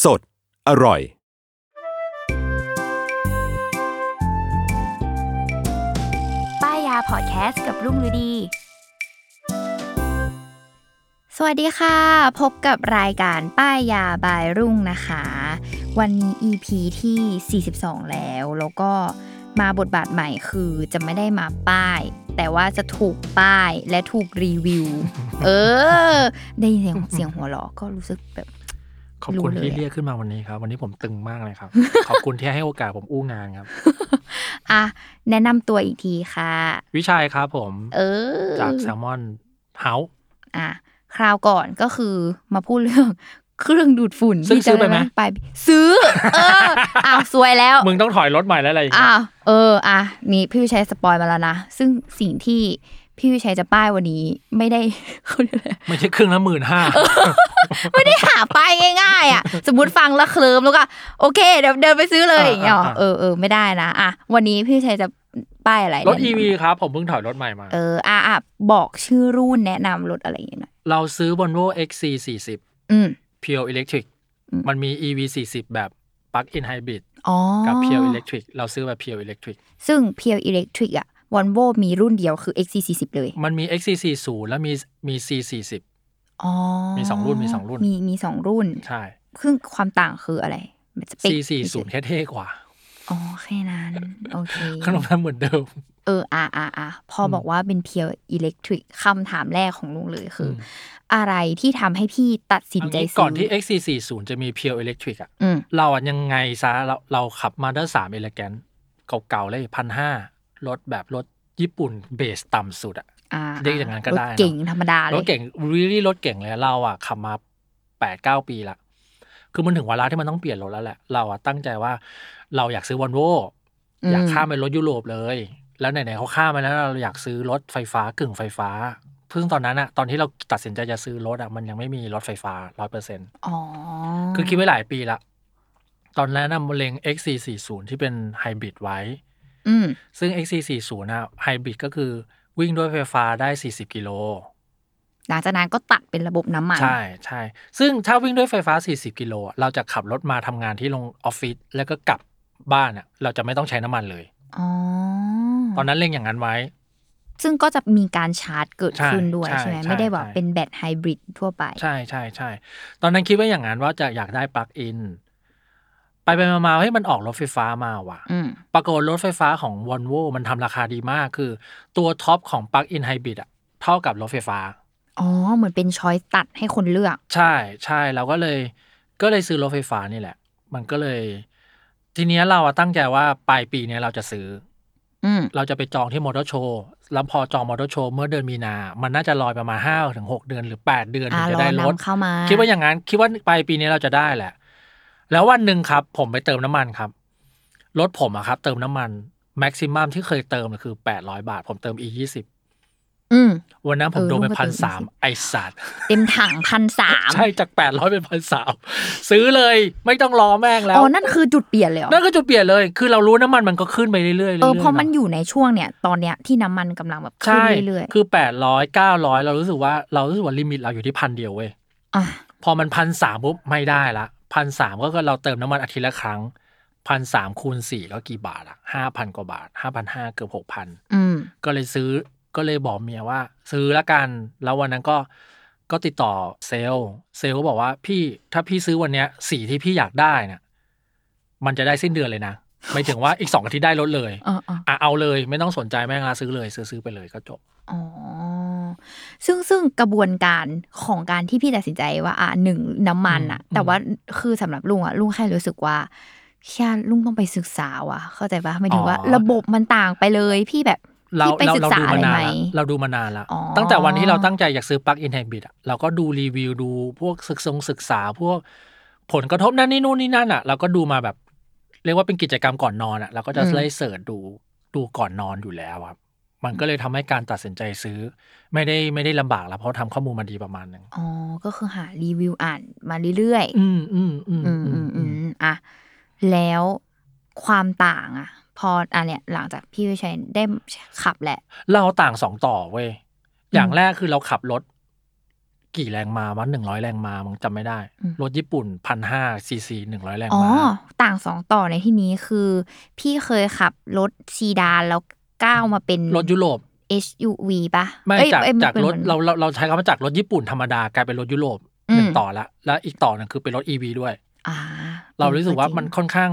สด อร่อย ป้ายยาพอดแคสต์กับรุ่งฤดี สวัสดีค่ะ พบกับรายการป้ายยาบายรุ่งนะคะ วันนี้ EP ที่ 42 แล้ว แล้วก็มาบทบาทใหม่คือจะไม่ได้มาป้าย แต่ว่าจะถูกป้ายและถูกรีวิว เออ ได้ยินเสียงเสียงหัวเราะก็รู้สึกแบบ ขอบคุณรู้เลยที่เรียกขึ้นมาวันนี้ครับ วันนี้ผมตึงมากเลยครับ ขอบคุณที่ให้โอกาสผมอู้งานครับ อะ แนะนำตัวอีกทีค่ะ วิชัยครับผมเออ จากแซลมอนเฮาส์อะ คราวก่อนก็คือมาพูดเรื่อง เครื่องดูดฝุ่นซึ่งที่ซื้อไปไหมจะไป ซื้อ เออ อ้าวซวยแล้ว มึงต้องถอยรถใหม่แล้วอะไรอย่างเงี้ยอ้าวเออ อะ นี่พี่วิชัยสปอยมาแล้วนะ ซึ่งสิ่งที่ พี่วิชัยจะป้ายวันนี้ไม่ได้เขาเรียกอะไรไม่ใช่เครื่องละหมื่นห้าไม่ได้หาป้ายง่ายๆอะ สมมติฟังแล้วเคลิ้มแล้วก็โอเคเดี๋ยวเดินไปซื้อเลยอย่างเงี้ยหรออ่าอ่าเออเออไม่ได้นะอะวันนี้พี่วิชัยจะป้ายอะไรรถ EV ครับผมเพิ่งถอยรถใหม่มา เอออะอะบอกชื่อรุ่นแนะนำรถอะไรอย่างเงี้ยหน่อยเราซื้อ Volvo XC40 อืม Pure Electric อืมมันมี EV40 แบบ Plug-in Hybrid อ๋อกับ Pure Electric เราซื้อแบบ Pure Electric ซึ่ง Pure Electric อะ วอลโวมีรุ่นเดียวคือ XC40 เลย มันมี XC40 แล้วมีมี C40 อ๋อ มีสองรุ่นมีสองรุ่น มีมีสองรุ่น ใช่ซึ่งความต่างคืออะไรมันสเปค C40 แค่เท่กว่า อ๋อ แค่นั้น โอเคขนมนั้นเหมือนเดิม เอออะอะอะพอบอกว่าเป็น Pure Electric คำถามแรกของลุงเลยคืออมอะไรที่ทำให้พี่ตัดสินใจเอางี้ซื้ก่อนที่ XC40 จะมี Pure Electric อะอืมเราอะยังไงซะเราเราขับมาด้าสามเอลแกนเก่าๆเลยพันห้า รถแบบรถญี่ปุ่นเบสต่ำสุดอะอ่าเรียกอย่างนั้นก็ได้รถเนอะเก่งธรรมดาเลยรถเก่งรีลี่รถเก่งเลยเราอะขับมาแปดเก้าปีละคือมันถึงเวลาที่มันต้องเปลี่ยนรถแล้วแหละ เราอะตั้งใจว่าเราอยากซื้อวอลโวอืมอยากข้ามไปรถยุโรปเลย แล้วไหนๆเขาข้ามไปแล้วเราอยากซื้อรถไฟฟ้ากึ่งไฟฟ้าซึ่งตอนนั้นอะตอนที่เราตัดสินใจจะซื้อรถอะมันยังไม่มีรถไฟฟ้าร้อยเปอร์เซ็นต์อ๋อคือคิดไว้หลายปีละตอนแรกนำเล็ง XC40 ที่เป็นไฮบริดไว้อืม ซึ่ง XC40 นะไฮบริดก็คือวิ่งด้วยไฟฟ้าได้ 40 กิโล หลังจากนั้นก็ตัดเป็นระบบน้ำมัน ใช่ใช่ ซึ่งถ้าวิ่งด้วยไฟฟ้า 40 กิโลอะเราจะขับรถมาทำงานที่โรงออฟฟิศแล้วก็กลับบ้านอะ เราจะไม่ต้องใช้น้ำมันเลยอ๋อตอนนั้นเล็งอย่างนั้นไว้ ซึ่งก็จะมีการชาร์จเกิดใช่ขึ้นด้วยใช่ใช่ไหมใช่ไม่ได้แบบใช่เป็นแบตไฮบริดทั่วไป ใช่ใช่ใช่ ตอนนั้นคิดว่าอย่างนั้นว่าจะอยากได้ปลั๊กอิน ไปไปมามาเฮ้ยมันออกรถไฟฟ้ามาว่ะ อืม ปรากฏรถไฟฟ้าของ v o l v o มันทำราคาดีมากคือ ตัวท็อปของ plug-in hybrid อะเท่ากับรถไฟฟ้า อ๋อ เหมือนเป็น choice ตัดให้คนเลือก ใช่ใช่เราก็เลยก็เลยซื้อรถไฟฟ้านี่แหละ มันก็เลย ทีเนี้ยเราอะตั้งใจว่าปลายปีเนี้ยเราจะซื้อ อืม เราจะไปจองที่ Motor Show แล้วพอจอง Motor Show เมื่อเดือนมีนา มันน่าจะรอประมาณห้าถึงหกเดือนหรือแปดเดือนถึอ่างจะรอได้รถ นำเข้ามา คิดว่าอย่างนั้น คิดว่าปลายปีนี้เราจะได้แหละ แล้ววันหนึ่งครับ ผมไปเติมน้ำมันครับ รถผมอะครับ เติมน้ำมันแม็กซิมัมที่เคยเติมคือ800บาท ผมเติม e 2 0อืมวันนั้นผมเออโดนไปลูกก็พันเติสามมไอสัตว์เต็มถังพันสามใช่จาก800เป็นพันสามซื้อเลยไม่ต้องรอแม่งแล้วอ๋อนั่นคือจุดเปลี่ยนเลยเหรอนั่นก็จุดเปลี่ยนเลย คือเรารู้น้ำมันมันก็ขึ้นไปเรื่อยๆเรื่อยๆเออเพราะมันเนอยู่ในช่วงเนี่ย ตอนเนี้ยที่น้ำมันกำลังแบบขึ้นใช่เรื่อยคือแปดร้อยเก้าร้อยเรารู้สึกว่าเรารู้สึกว่าลิมิตเราอยู่ที่พันเดียวเว้ยๆอะพอมันพันสามปุ๊บไม่ได้ละ พันสามก็คือเราเติมน้ำมันอาทิตย์ละครั้งพันสามคูณสี่ก็กี่บาทอะห้าพันกว่าบาทห้าพันห้าเกือบหกพันอืมก็เลยซื้อก็เลยบอกเมียว่า ซื้อละกัน แล้ววันนั้นก็ก็ติดต่อเซลล์เซลล์ก็บอกว่าพี่ถ้าพี่ซื้อวันเนี้ยสีที่พี่อยากได้เนี่ยมันจะได้สิ้นเดือนเลยนะไม่ถึงว่าอีกสองอาทิตย์ได้ลดเลยเออเอออะเอาเลย ไม่ต้องสนใจแม่งละซื้อเลย ซื้อซื้อไปเลยก็จบ อ๋อ ซึ่งซึ่งกระบวนการของการที่พี่ตัดสินใจว่า อะหนึ่งน้ำมันอะอืมแต่ว่าคือสำหรับลุงอะลุงแค่รู้สึกว่าแค่ลุงต้องไปศึกษาว่ะ เข้าใจปะหมายถึงว่าระบบมันต่างไปเลยพี่แบบเราพี่ไปเราศึกเราษาดูอะมาไรนานไหมละเราดูมานานละอ๋อตั้งแต่วันที่เราตั้งใจอยากซื้อปลั๊กอินไฮบริดอะเราก็ดูรีวิวดูพวกศึกษงศึกษาพวกผลกระทบนั่นนี่นู่นนี่นั่นอะเราก็ดูมาแบบ เรียกว่าเป็นกิจกรรมก่อนนอนอะเราก็จะไล่เสิร์ชดูดูก่อนนอนอยู่แล้วครับ มันก็เลยทำให้การตัดสินใจซื้อ ไม่ได้ไม่ได้ลำบากแล้วเพราะทำข้อมูลมาดีประมาณหนึ่งอ๋อ ก็คือหารีวิวอ่านมาเรื่อยๆอืมอืมอืมอืมอืมอืมอะแล้วความต่างอะ พออันเนี้ยหลังจากพี่วิชัยได้ขับแหละ เราต่างสองต่อเว้ย อย่างแรกคือเราขับรถ กี่แรงมาวันหนึ่งร้อยแรงมามึงจำไม่ได้อืมรถญี่ปุ่นพันห้าซีซีหนึ่งร้อยแรงอ๋อม้าต่างสองต่อในที่นี้คือ พี่เคยขับรถซีดานแล้ว ก้าวมาเป็นรถยุโรป SUV ปะไม่เอ้ยจากเอ้ยมันจากเป็นรถหมือนเราเราเราใช้คำว่าจากรถญี่ปุ่นธรรมดากลายเป็นรถยุโรปอืมหนึ่งต่อละแล้วอีกต่อหนึงคือเป็นรถอีวีด้วยอ่าเรารู้สึกว่ามันจริงค่อนข้าง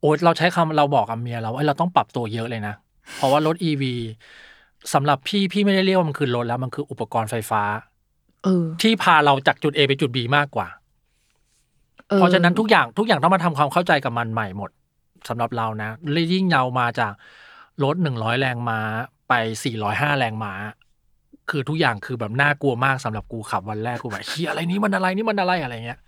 โอ้ยเราใช้คำเราบอกกับเมียเราว่าเราต้องปรับตัวเยอะเลยนะ เพราะว่ารถอีวีสำหรับพี่พี่ไม่ได้เรียกว่ามันคือรถแล้วมันคืออุปกรณ์ไฟฟ้าเออที่พาเราจากจุด A ไปจุด B มากกว่าออเพราะฉะนั้นทุกอย่างทุกอย่างต้องมาทำความเข้าใจกับมันใหม่หมดสำหรับเรานะและยิ่งเยาวมาจาก รถหนึ่งร้อยแรงม้าไปสี่ร้อยห้าแรงม้า คือทุกอย่างคือแบบน่ากลัวมากสำหรับกูขับวันแรกกูแบบเฮียอะไรนี้มันอะไรนี่มันอะไรอะไรเงี้ย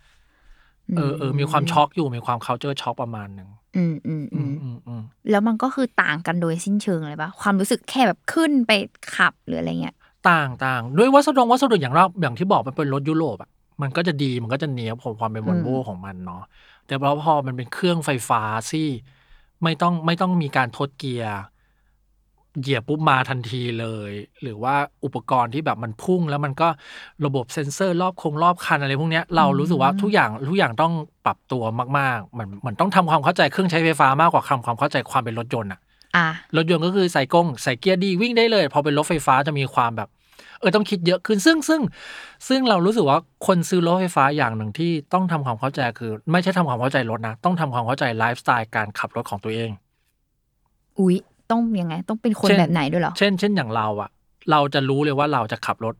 เออเออมีความช็อกอยู่มีความ culture ช็อกประมาณหนึ่งอืมอืมอือืมมอืมอืมแล้วมันก็คือต่างกันโดยสิ้นเชิงเลยปะความรู้สึกแค่แบบขึ้นไปขับหรืออะไรเงี้ย ต่างต่างด้วยวัสดุวัสดุอย่างเราอย่างที่บอกมันเป็นรถยุโรปอะมันก็จะดีมันก็จะเนี้ยบของความเป็นวอลโวอืมของมันเนาะแต่พอพอมันเป็นเครื่องไฟฟ้าที่ไม่ต้องไม่ต้องมีการทดเกียร์ เหยียบปุ๊บมาทันทีเลย หรือว่าอุปกรณ์ที่แบบมันพุ่ง แล้วมันก็ระบบเซ็นเซอร์รอบคงรอบคันอะไรพวกเนี้ยเรารู้สึกว่าทุกอย่างทุกอย่างต้องปรับตัวมากๆเหมือนเหมือนต้องทำความเข้าใจเครื่องใช้ไฟฟ้ามากกว่าคำความเข้าใจความเป็นรถยนต์อะอะรถยนต์ก็คือใส่กล้องใส่เกียร์ดีวิ่งได้เลย พอเป็นรถไฟฟ้าจะมีความแบบ เออต้องคิดเยอะขึ้นซึ่งซึ่งซึ่งเรารู้สึกว่าคนซื้อรถไฟฟ้าอย่างหนึ่งที่ต้องทำความเข้าใจคือ ไม่ใช่ทำความเข้าใจรถนะ ต้องทำความเข้าใจไลฟ์สไตล์การขับรถของตัวเอง อุ๊ย ต้องยังไง ต้องเป็นคนเช่นแบบไหนด้วยเหรอ เช่น เช่นอย่างเราอะเราจะรู้เลยว่าเราจะขับรถ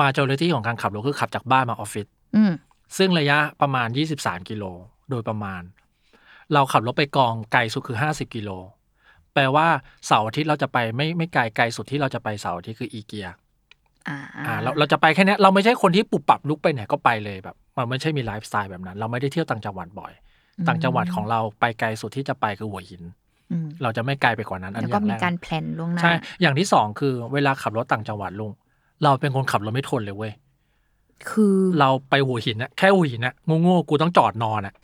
มาเจอร์ที่ของการขับรถคือขับจากบ้านมาออฟฟิศอืมซึ่งระยะประมาณ23กิโลโดยประมาณ เราขับรถไปกองไกลสุดคือ50กิโลแปลว่าเสาร์อาทิตย์เราจะไปไม่ไม่ไกลไกลสุดที่เราจะไปเสาร์อาทิตย์คืออีเกียอ่าอ่าเราเราจะไปแค่เนี้ยเราไม่ใช่คนที่ปรับปรับลุกไปไหนก็ไปเลยแบบ มันไม่ใช่มีไลฟ์สไตล์แบบนั้น เราไม่ได้เที่ยวต่างจังหวัดบ่อย ต่างจังหวัดของเราไปไกลสุดที่จะไปคือหัวหินอืม เราจะไม่ไกลไปกว่านั้นอันแล้วอก็ย่างมีแรกการแพลนล่วงหน้าใช่ อย่างที่สองคือเวลาขับรถต่างจังหวัดลุง เราเป็นคนขับรถไม่ทนเลยเว้ย คือเราไปหัวหินอะแค่หัวหินอะโง่ๆกูต้องจอดนอนอะ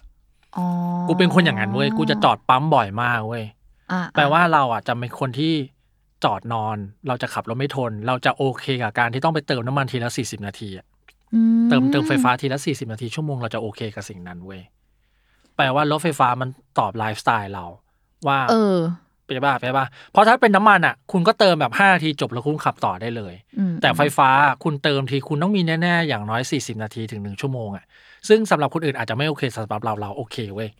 อ๋อกูเป็นคนอย่างนั้นเว้ย กูจะจอดปั๊มบ่อยมากเว้ยอ่าแปลว่าเราอะจะเป็นคนที่จอดนอน เราจะขับรถไม่ทน เราจะโอเคกับการที่ต้องไปเติมน้ำมันทีละสี่สิบนาทีอะอืเติมเติมไฟฟ้าทีละสี่สิบนาทีชั่วโมงเราจะโอเคกับสิ่งนั้นเว้ย แปลว่ารถไฟฟ้ามันตอบไลฟ์สไตล์เรา ว่า เออไปบ้าไปบ้าเพราะถ้าเป็นน้ำมันอะ คุณก็เติมแบบห้านาทีจบแล้วคุณขับต่อได้เลยอืมแต่ไฟฟ้าคุณเติมทีคุณต้องมีแน่ๆอย่างน้อยสี่สิบนาทีถึงหนึ่งชั่วโมงอะซึ่งสำหรับคนอื่นอาจจะไม่โอเคสำหรับเราเราโอเคเว้ย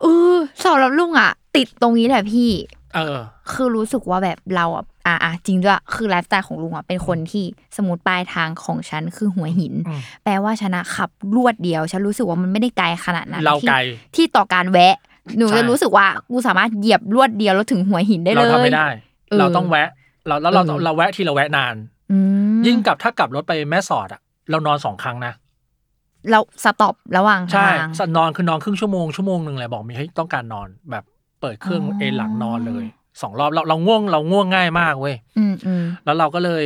เออสำหรับลุงอะ ติดตรงนี้แหละพี่ เออ คือรู้สึกว่าแบบเราอะอะอะจริงด้วยคือไลฟ์สไตล์ของลุงอะเป็นคนที่สมมติปลายทางของฉันคือหัวหินอืมแปลว่าฉันอะขับรวดเดียว ฉันรู้สึกว่ามันไม่ได้ไกลขนาดนั้นเราที่ไกลที่ต่อการแวะ หนูใช่จะรู้สึกว่ากูสามารถเหยียบรวดเดียวแล้วถึงหัวหินได้เลยเราทำไม่ได้เออเราต้องแวะ เราแล้วเราเออเราแวะทีเราแวะนานอืมยิ่งกับถ้ากลับรถไปแม่สอดอะ เรานอนสองครั้งนะเราสต็อประหว่างใช่ทางสันนอนคือนอนครึ่งชั่วโมงชั่วโมงหนึ่งเลยบอกมีให้ต้องการนอนแบบเปิดเครื่องอ๋อเอนหลังนอนเลยสองรอบเราเราง่วงเราง่วงง่ายมากเว้ยอืมอืมแล้วเราก็เลย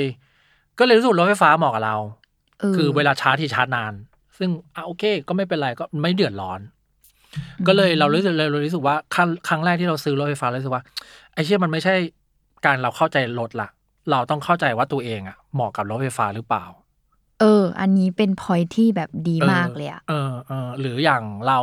ก็เลยรู้สึกรถไฟฟ้าเหมาะกับเราอคือเวลาชาร์จที่ชาร์จนาน ซึ่งอะโอเค ก็ไม่เป็นไรก็ไม่เดือดร้อน ก็เลยเรารู้สึกเลยเรารู้สึกว่าครั้งครั้งแรกที่เราซื้อรถไฟฟ้าเรารู้สึกว่าไอ้เชี่ยมันไม่ใช่การเราเข้าใจรถละเราต้องเข้าใจว่าตัวเองอะเหมาะกับรถไฟฟ้าหรือเปล่า เออ อันนี้เป็นพอยที่แบบดีมากเลยอะเออเออหรืออย่างเรา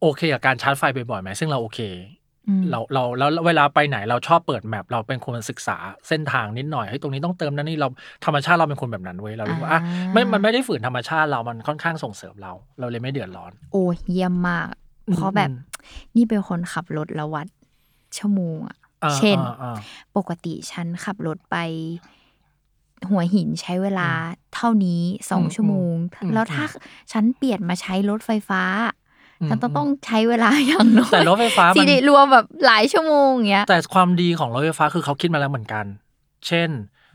โอเคกับการชาร์จไฟบ่อยๆไหมซึ่งเราโอเคอืม เราเราแล้วเวลาไปไหนเราชอบเปิดแมปเราเป็นคนศึกษาเส้นทางนิดหน่อยให้ยตรงนี้ต้องเติมนั่นนี่เราธรรมชาติเราเป็นคนแบบนั้นเว้ยเรารู้ว่าอะไม่มันไม่ได้ฝืนธรรมชาติเรามันค่อนข้างส่งเสริมเรา เราเลยไม่เดือดร้อน โอ้เยี่ยมมากอืมเพราะแบบอืมนี่เป็นคนขับรถแล้ววัดชั่วโมงอะอ่าเช่นอ่าอ่าปกติฉันขับรถไป หัวหินใช้เวลาเท่านี้สองอืมชั่วโมงอืมแล้วถ้าฉันเปลี่ยนมาใช้รถไฟฟ้าอืม ฉันต้องต้องใช้เวลาอย่างน้อยแต่รถไฟฟ้าสิมันริรวมแบบหลายชั่วโมงอย่างเงี้ย แต่ความดีของรถไฟฟ้าคือเขาคิดมาแล้วเหมือนกัน เช่น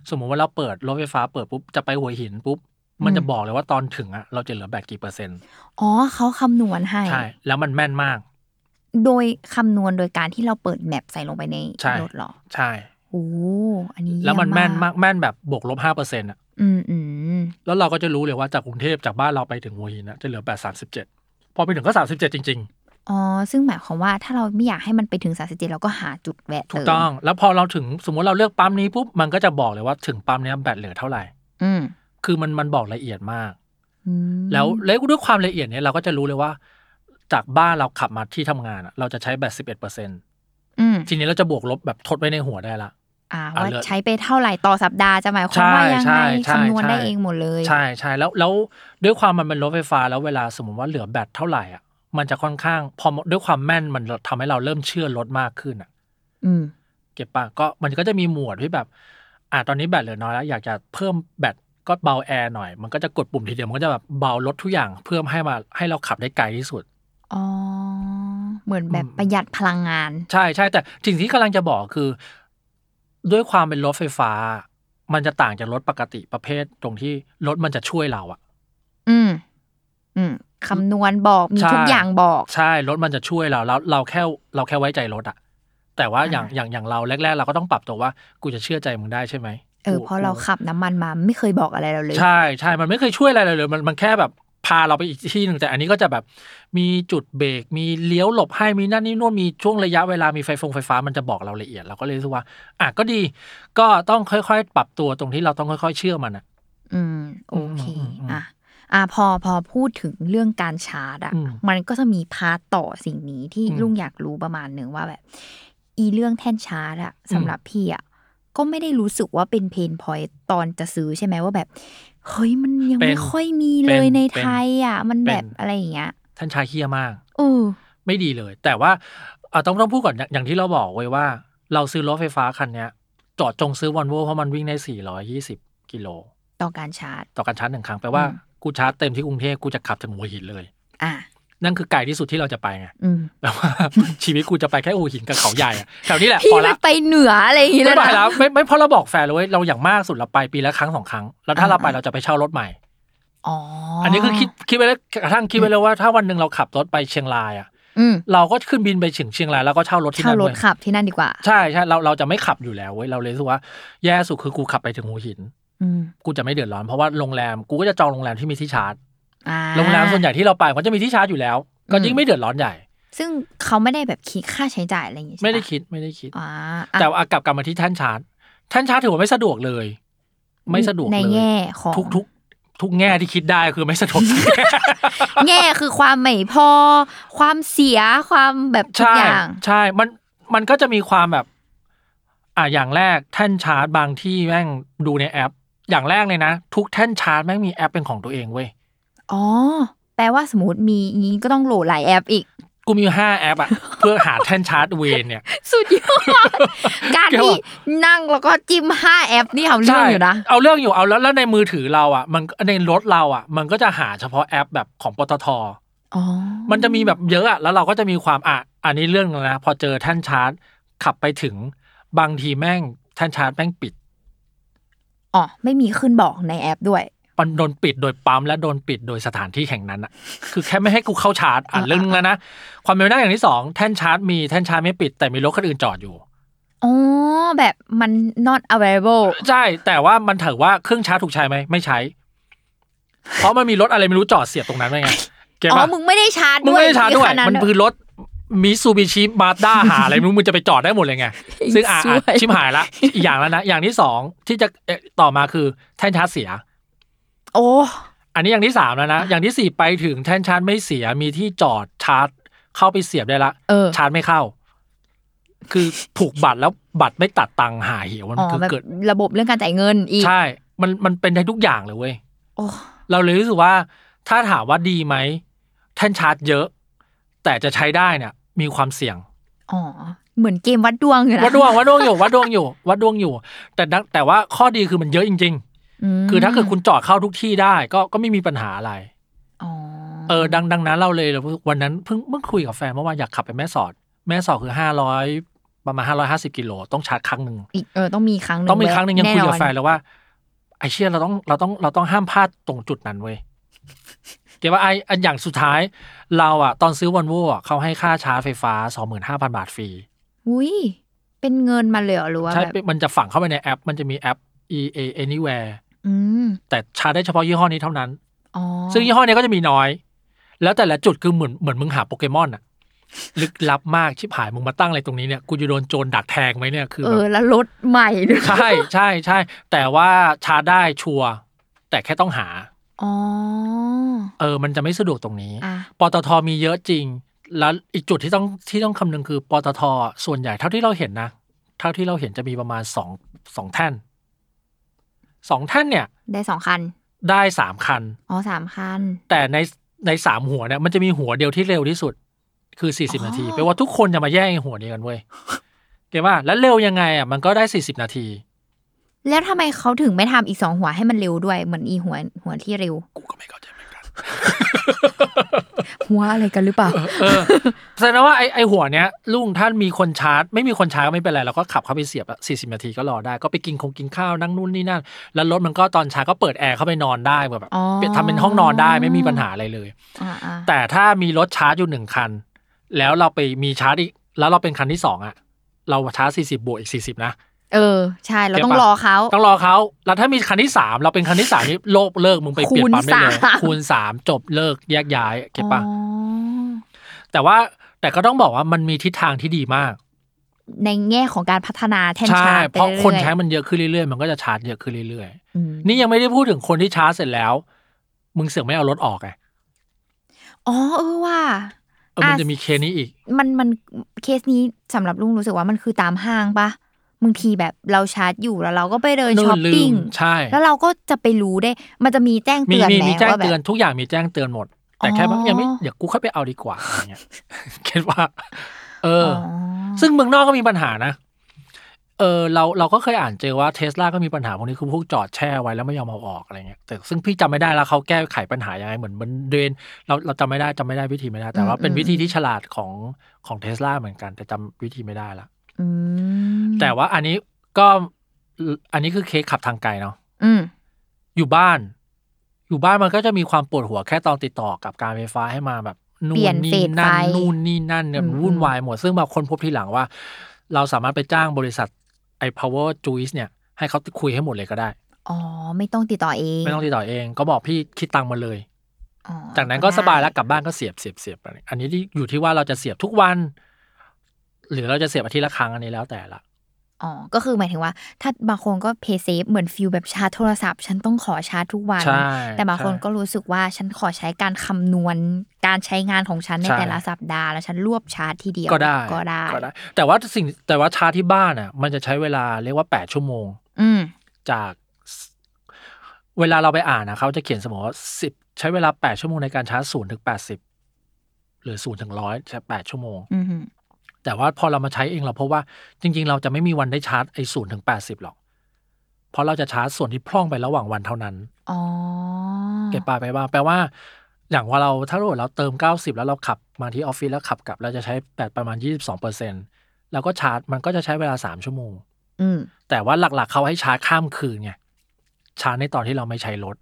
สมมุติว่าเราเปิดรถไฟฟ้าเปิดปุ๊บจะไปหัวหินปุ๊บมันจะบอกเลยว่าตอนถึงอะเราจะเหลือแบตกี่เปอร์เซ็นต์อ๋อเขาคำนวณให้ใช่แล้วมันแม่นมาก โดยคำนวณโดยการที่เราเปิดแมปใส่ลงไปในใช่รถเหรอใช่โอ้อันนี้แล้วมันเยี่ยแม่นมากแม่นแบบบวกลบห้าเปอร์เซ็นต์อะอืมอืมแล้วเราก็จะรู้เลยว่าจากกรุงเทพจากบ้านเราไปถึงหัวหินนะจะเหลือแบตสามสิบเจ็ดพ อไปถึงก็สามสิบเจ็ดจริงอ๋อ ซึ่งหมายความว่าถ้าเราไม่อยากให้มันไปถึง37เราก็หาจุดแวะๆถูเติกมต้อง แล้วพอเราถึงสมมติเราเลือกปั๊มนี้ปุ๊บมันก็จะบอกเลยว่าถึงปั๊มเนี้ยแบตเหลือเท่าไหร่ อืมคือมันมันบอกละเอียดมากอืมแล้วแล้วด้วยความละเอียดเนี้ยเราก็จะรู้เลยว่า จากบ้านเราขับมาที่ทำงานอะเราจะใช้แบตสิบเอ็ดเปอร์เซ็นอืมทีนี้เราจะบวกลบแบบทดไว้ในหัวได้ละ อ่าอ่าว่าเลือกใช้ไปเท่าไหร่ต่อสัปดาห์จะหมายความว่ายังใช่ไงใช่คำนวณใช่ได้เองหมดเลย ใช่ใช่แล้วแล้วด้วยความมันเป็นรถไฟฟ้าแล้วเวลาสมมติว่าเหลือแบตเท่าไหร่อะมันจะค่อนข้าง พอด้วยความแม่นมันทำให้เราเริ่มเชื่อรถมากขึ้นอะ อืม เก็บปะก็มันก็จะมีหมวดที่แบบ อ่าตอนนี้แบตเหลือน้อยแล้ว อยากจะเพิ่มแบตก็เบาแอร์หน่อย มันก็จะกดปุ่มทีเดียวมันก็จะแบบเบาลดทุกอย่าง เพื่อให้มาให้เราขับได้ไกลที่สุดอ๋อเหมือนแบบอืมประหยัดพลังงาน ใช่ใช่แต่สิ่งที่กำลังจะบอกคือ ด้วยความเป็นรถไฟฟ้า มันจะต่างจากรถปกติประเภทตรงที่รถมันจะช่วยเราอะอืม อืมคำนวณบอกมีใช่ทุกอย่างบอก ใช่รถมันจะช่วยเราแล้วเราแค่เราแค่ไว้ใจรถอะแต่ว่าอย่างอ่าอย่างอย่างเราแรก ๆ เราก็ต้องปรับตัวว่า กูจะเชื่อใจมึงได้ใช่ไหมเออกูเพราะเรากูขับน้ำมันมาไม่เคยบอกอะไรเราเลย ใช่ใช่มันไม่เคยช่วยอะไรเลยเลย มันมันแค่แบบ พาเราไปอีกที่หนึ่งแต่อันนี้ก็จะแบบมีจุดเบรกมีเลี้ยวหลบให้มีนั่นนี่นู่นมีช่วงระยะเวลามีไฟฟงไฟฟ้ามันจะบอกเราละเอียดเราก็เลยรู้สึกว่า อะก็ดี ก็ต้องค่อยๆ ปรับตัวตรงที่เราต้องค่อย ๆ เชื่อมันอะอืมโอเคอืมอืมอืมอะอะพอพอพูดถึงเรื่องการชาร์จอะอืมมันก็จะมี part ต่อสิ่งนี้ที่อืมลุงอยากรู้ประมาณหนึ่งว่าแบบ อีเรื่องแท่นชาร์จอะสำหรับพี่อะ ก็ไม่ได้รู้สึกว่าเป็น pain point ตอนจะซื้อใช่ไหมว่าแบบ เฮ้ยมันยังเป็นไม่ค่อยมีเลยเป็นในเป็นไทยอะมันแบบเป็นอะไรอย่างเงี้ย แท่นชาร์จเหี้ยมากเออไม่ดีเลย แต่ว่าเอ่อต้องต้องพูดก่อนอย่างอย่างที่เราบอกไว้ว่า เราซื้อรถไฟฟ้าคันเนี้ยจอดจงซื้อวอลโวเพราะมันวิ่งได้ 420 กิโล ต่อการชาร์จ ต่อการชาร์จหนึ่งครั้งแปลว่าอืมกูชาร์จเต็มที่กรุงเทพกูจะขับถึงหัวหินเลย อะ นั่นคือไกลที่สุดที่เราจะไปไงอืมแปลว่าชีวิตกูจะไปแค่หัวหินกับเขาใหญ่อะแถวนี้แหละพี่พอไม่ละไปเหนืออะไรอย่างงี้เลไม่ยไปนะแล้วไม่ไม่เพราะเราบอกแฟนเลยเว้ยเราอย่างมากสุดเราไปปีละครั้งสองครั้ง แล้วถ้าอ่าเราไปเราจะไปเช่ารถใหม่อ๋ออัอันนี้คือคิดคิดไว้แล้วกระทั่งคิดไว้แล้วว่าถ้าวันหนึ่งเราขับรถไปเชียงรายอะอืมเราก็ขึ้นบินไปถึงเชียงรายแล้วก็เช่ารถที่เช่านั่นรถเว้ยขับที่นั่นดีกว่า ใช่ใช่เราเราจะไม่ขับอยู่แล้วเว้ยเราเลยรู้สึกว่าแย่สุดคือกูขับไปถึงหัวหินอืมกูจะไม่เดือดร้อนเพราะว่าโรงแรมกูก็จะจองโรงแรมที่มีที่ชาร์จอ่า โรงแรมส่วนใหญ่ที่เราไปมันจะมีที่ชาร์จอยู่แล้ว ก็ยิ่งไม่เดือดร้อนใหญ่ ซึ่งเขาไม่ได้แบบคิดค่าใช้จ่ายอะไรอย่างงี้ใช่ปะไม่ได้คิดไม่ได้คิดอ่าแต่ว่ากลับกลับมาที่แท่นชาร์จแท่นชาร์จถือว่าไม่สะดวกเลย ไม่สะดวกในเลยแง่ของทุกทุกทุกแง่ที่คิดได้คือไม่สะดวกแง่คือความไม่พอ ความเสียความแบบทุกใช่อย่าง ใช่ มันมันก็จะมีความแบบ อ่าอย่างแรกแท่นชาร์จบางที่แม่งดูในแอป อย่างแรกเลยนะ ทุกแท่นชาร์จแม่งมีแอปเป็นของตัวเองเว้ย อ๋อ แปลว่าสมมติมีงี้ก็ต้องโหลดหลายแอปอีก กูมีอยู่ห้าแอปอะเพื่อหาแท่นชาร์จเวนเนี่ย สุดยอด การเกี่ยวที่อะนั่งแล้วก็จิ้มห้าแอปนี่เอาเรื่องอยู่นะใช่เอาเรื่องอยู่เอาแล้วแล้วในมือถือเราอะ มันในรถเราอะ มันก็จะหาเฉพาะแอปแบบของปตทอ๋อมันจะมีแบบเยอะอะแล้วเราก็จะมีความอะอันนี้เรื่องนึงนะพอเจอแท่นชาร์จขับไปถึงบางทีแม่งแท่นชาร์จแม่งปิดอ๋อไม่มีขึ้นบอกในแอปด้วย มันโดนปิดโดยปั๊มและโดนปิดโดยสถานที่แห่งนั้นอะคือแค่ไม่ให้กูเข้าชาร์จอะอ่าเรื่องนึงแล้วนะความเป็นไปได้อย่างที่สองแท่นชาร์จมีแท่นชาร์จไม่ปิดแต่มีรถคันอื่นจอดอยู่อ๋อแบบมัน not available ใช่แต่ว่ามันถือว่าเครื่องชาร์จถูกใช้ไหมไม่ใช้ เพราะมันมีรถอะไรไม่รู้จอดเสียบตรงนั้นไว้ไงเก็ตอ๋อปะมึงไม่ได้ชาร์จมึงด้วยไม่ได้ชาร์จด้วยคัมันคือรถมิซูบิชิมาด้าหาอะไรไม่รู้มึงจะไปจอดได้หมดเลยไง ซึ่งอะอะสวยชิมหายละอีกอย่างแล้วนะ อย่างที่สองที่จะเอ่อต่อมาคือแท่นชาร์จเสีย โอ้อันนี้อย่างที่สามแล้วนะ อย่างที่สี่ไปถึงแท่นชาร์จไม่เสียมีที่จอดชาร์จเข้าไปเสียบได้ละเออชาร์จไม่เข้า คือผูกบัตรแล้วบัตรไม่ตัดตังค์หายเหี่ยวมันอ๋อคือแบบเกิด ระบบเรื่องการจ่ายเงินอีกใช่ มันมันเป็นได้ทุกอย่างเลยเว้ยโอ้เราเลยรู้สึกว่า ถ้าถามว่าดีไหมแท่นชาร์จเยอะ แต่จะใช้ได้เนี่ย มีความเสี่ยงอ๋อเหมือนเกมวัดดวงอยู่นะวัดดวงวัดดวงอยู่วัดดวงอยู่ วัดดวงอยู่ แต่ดังแต่ว่าข้อดีคือมันเยอะจริงมๆ คือถ้าเกิดคุณจอดเข้าทุกที่ได้ก็ก็ไม่มีปัญหาอะไรอ๋อเออดังดังนั้นเราเลยเราวันนั้นเพิ่งเพิ่งคุยกับแฟนเมื่อวานอยากขับไปแม่สอด แม่สอดคือห้าร้อยประมาณห้าร้อยห้าสิบกิโลต้องชาร์จครั้งหนึ่งอีกเออต้องมีครั้งหนึ่งต้องมีครั้งหนึ่งยังคุยกับน่นอนแฟนแล้วว่าไอเชี่ยเราต้องเราต้องเราต้องห้ามพลาดตรงจุดนั้นเว้ยเกี่ยวว่าไออันอย่างสุดท้าย เราอะตอนซื้อวันโว่อะเขาให้ค่าชาร์จไฟฟ้าสองหมื่นห้าพันบาทฟรีอุ้ยเป็นเงินมาเลยเหรอหรือว่าใช่แบบมันจะฝังเข้าไปในแอป มันจะมีแอป EA Anywhere อืม แต่ชาร์จได้เฉพาะยี่ห้อนี้เท่านั้นอ๋อซึ่งยี่ห้อนี้ก็จะมีน้อย แล้วแต่ละจุดคือเหมือนเหมือนมึงหาโปเกมอนอะลึกลับมากชิบหายมึงมาตั้งอะไรตรงนี้เนี่ยกูจะโดนโจรดักแทงไหมเนี่ยคือเอแบบอแล้วรถใหม่ด้วยใช่ใช่ใช่แต่ว่าชาร์จได้ชัวร์แต่แค่ต้องหาอ๋อเออ มันจะไม่สะดวกตรงนี้อะปตทมีเยอะจริง แล้วอีกจุดที่ต้องที่ต้องคำนึงคือปตทส่วนใหญ่เท่าที่เราเห็นนะ เท่าที่เราเห็นจะมีประมาณสองสองแท่น สองแท่นเนี่ย ได้สองคัน ได้สามคัน อ๋อสามคัน แต่ในในสามหัวเนี่ยมันจะมีหัวเดียวที่เร็วที่สุด คือสี่สิบอ๋อนาทีแปลว่าทุกคนจะมาแย่งไอ้หัวนี้กันเว้ยเก็ตว่าแล้วเร็วยังไงอะมันก็ได้สี่สิบนาที แล้วทำไมเขาถึงไม่ทำอีกสองหัวให้มันเร็วด้วยเหมือนอีหัวหัวที่เร็ว กูก็ไม่เข้าใจเหมือนกัน หัวอะไรกันหรือเปล่าเออแสดงว่าไอ้ไอ้หัวเนี้ยลุงท่านมีคนชาร์จ ไม่มีคนชาร์จก็ไม่เป็นไรเราก็ขับเข้าไปเสียบสี่สิบนาทีก็รอได้ก็ไปกินคงกินข้าวนั่งนู่นนี่นั่น แล้วรถมันก็ตอนชาร์จก็เปิดแอร์เข้าไปนอนได้แบบอ๋อทำเป็นห้องนอนได้ไม่มีปัญหาอะไรเลยอ่าอ่าแต่ถ้ามีรถชาร์จอยู่หนึ่งคัน แล้วเราไปมีชาร์จอีกแล้วเราเป็นคันที่สองอะเราชาร์จสี่สิบบวกอีกสี่สิบนะ เออใช่เราต้องเก็บปะรอเขาต้องรอเขาแล้วถ้ามีคันที่สามเราเป็นคันที่สามนี่โลกเลิกมึงไปเปลี่ยนปั๊มได้เลยคูณสามคูณสามจบเลิกแยกย้ายเก็บปะอ๋อแต่ว่าแต่ก็ต้องบอกว่ามันมีทิศทางที่ดีมาก ในแง่ของการพัฒนาแทนใช่ชาร์จไปเพราะคนอยๆใช้มันเยอะขึ้นเรื่อยๆ มันก็จะชาร์จเยอะขึ้นเรื่อยอืมๆนี่ยังไม่ได้พูดถึงคนที่ชาร์จเสร็จแล้ว มึงเสือกไม่เอารถออกไงอ๋อเออว่าเออมันอะจะมีเคสนี้อีก มันมันเคสนี้สำหรับลุงรู้สึกว่ามันคือตามห้างปะ บางทีแบบเราชาร์จอยู่แล้วเราก็ไปเดินนู่นช้อปปิ้งลืมใช่ แล้วเราก็จะไปรู้ได้ มันจะมีแจ้งมีเตือนมีไหมมีแจ้งว่าแบเตือนบทุกอย่างมีแจ้งเตือนหมด แต่แค่ว่าอ๋อยังไม่เดี๋ยวกูค่อยไปเอาดีกว่าอะไรเงี้ยคิดว่าเอออ๋ออ ซึ่งเมืองนอกก็มีปัญหานะเออเราเราก็เคยอ่านเจอว่าเทสลาก็มีปัญหาพวกนี้คือพวกจอดแช่ไว้แล้วไม่ยอมเอาออกอะไรเงี้ยแต่ซึ่งพี่จำไม่ได้แล้วเขาแก้ไขปัญหายังไงเหมือนเหมือนเดนเราเราจำไม่ได้จำไม่ได้วิธีไม่ได้ แต่ว่าเป็นวิธีที่ฉลาดของของเทสลาเหมือนกันแต่จำวิธีไม่ได้ละอืม แต่ว่าอันนี้ก็อันนี้คือเคสขับทางไกลเนาะอืมอยู่บ้าน อยู่บ้านมันก็จะมีความปวดหัวแค่ตอนติดต่อกับการไฟฟ้าให้มาแบบนู่เปลี่ยนนนี่เฟสนั่นไฟนู่นนี่นั่นเนี่ยอืมมันวุ่นวายหมด ซึ่งบางคนพบทีหลังว่า เราสามารถไปจ้างบริษัทไอ้ power juice เนี่ย ให้เขาคุยให้หมดเลยก็ได้ อ๋อ ไม่ต้องติดต่อเอง ไม่ต้องติดต่อเอง ก็บอกพี่คิดตังค์มาเลยอ๋อจากนั้นก็ได้สบายแล้วกลับบ้านก็เสียบเสียบเสียบอะไรอันนี้ที่อยู่ที่ว่าเราจะเสียบทุกวัน หรือเราจะเสียบอาทิตย์ละครั้งอันนี้แล้วแต่ละอ๋อ ก็คือหมายถึงว่า ถ้าบางคนก็ play safe เหมือน feel แบบชาร์จโทรศัพท์ ฉันต้องขอชาร์จทุกวันใช่แต่บางคนใช่ก็รู้สึกว่าฉันขอใช้การคำนวณ การใช้งานของฉันในใช่แต่ละสัปดาห์แล้วฉันรวบชาร์จทีเดียวก็ได้ก็ได้ก็ได้ แต่ว่าสิ่งแต่ว่าชาร์จที่บ้านอะ มันจะใช้เวลาเรียกว่าแปดชั่วโมง อืมจากเวลาเราไปอ่านนะเขาจะเขียนเสมอว่าสิบใช้เวลาแปดชั่วโมงในการชาร์จศูนย์ถึงแปดสิบหรือศูนย์ถึงร้อยใช้แปดชั่วโมงอืม แต่ว่าพอเรามาใช้เองเราพบว่าจริง ๆ เราจะไม่มีวันได้ชาร์จไอ้ศูนย์ถึงแปดสิบหรอก เพราะเราจะชาร์จส่วนที่พร่องไประหว่างวันเท่านั้นอ๋อเก็บปลาไปบ้างแปลว่า อย่างว่าเราถ้าเราเติมเก้าสิบแล้วเราขับมาที่ออฟฟิศแล้วขับกลับ เราจะใช้แบตประมาณยี่สิบสองเปอร์เซ็นแล้วก็ชาร์จมันก็จะใช้เวลาสามชั่วโมงอืมแต่ว่าหลักๆ เขาให้ชาร์จข้ามคืนไงชาร์จในตอนที่เราไม่ใช้รถ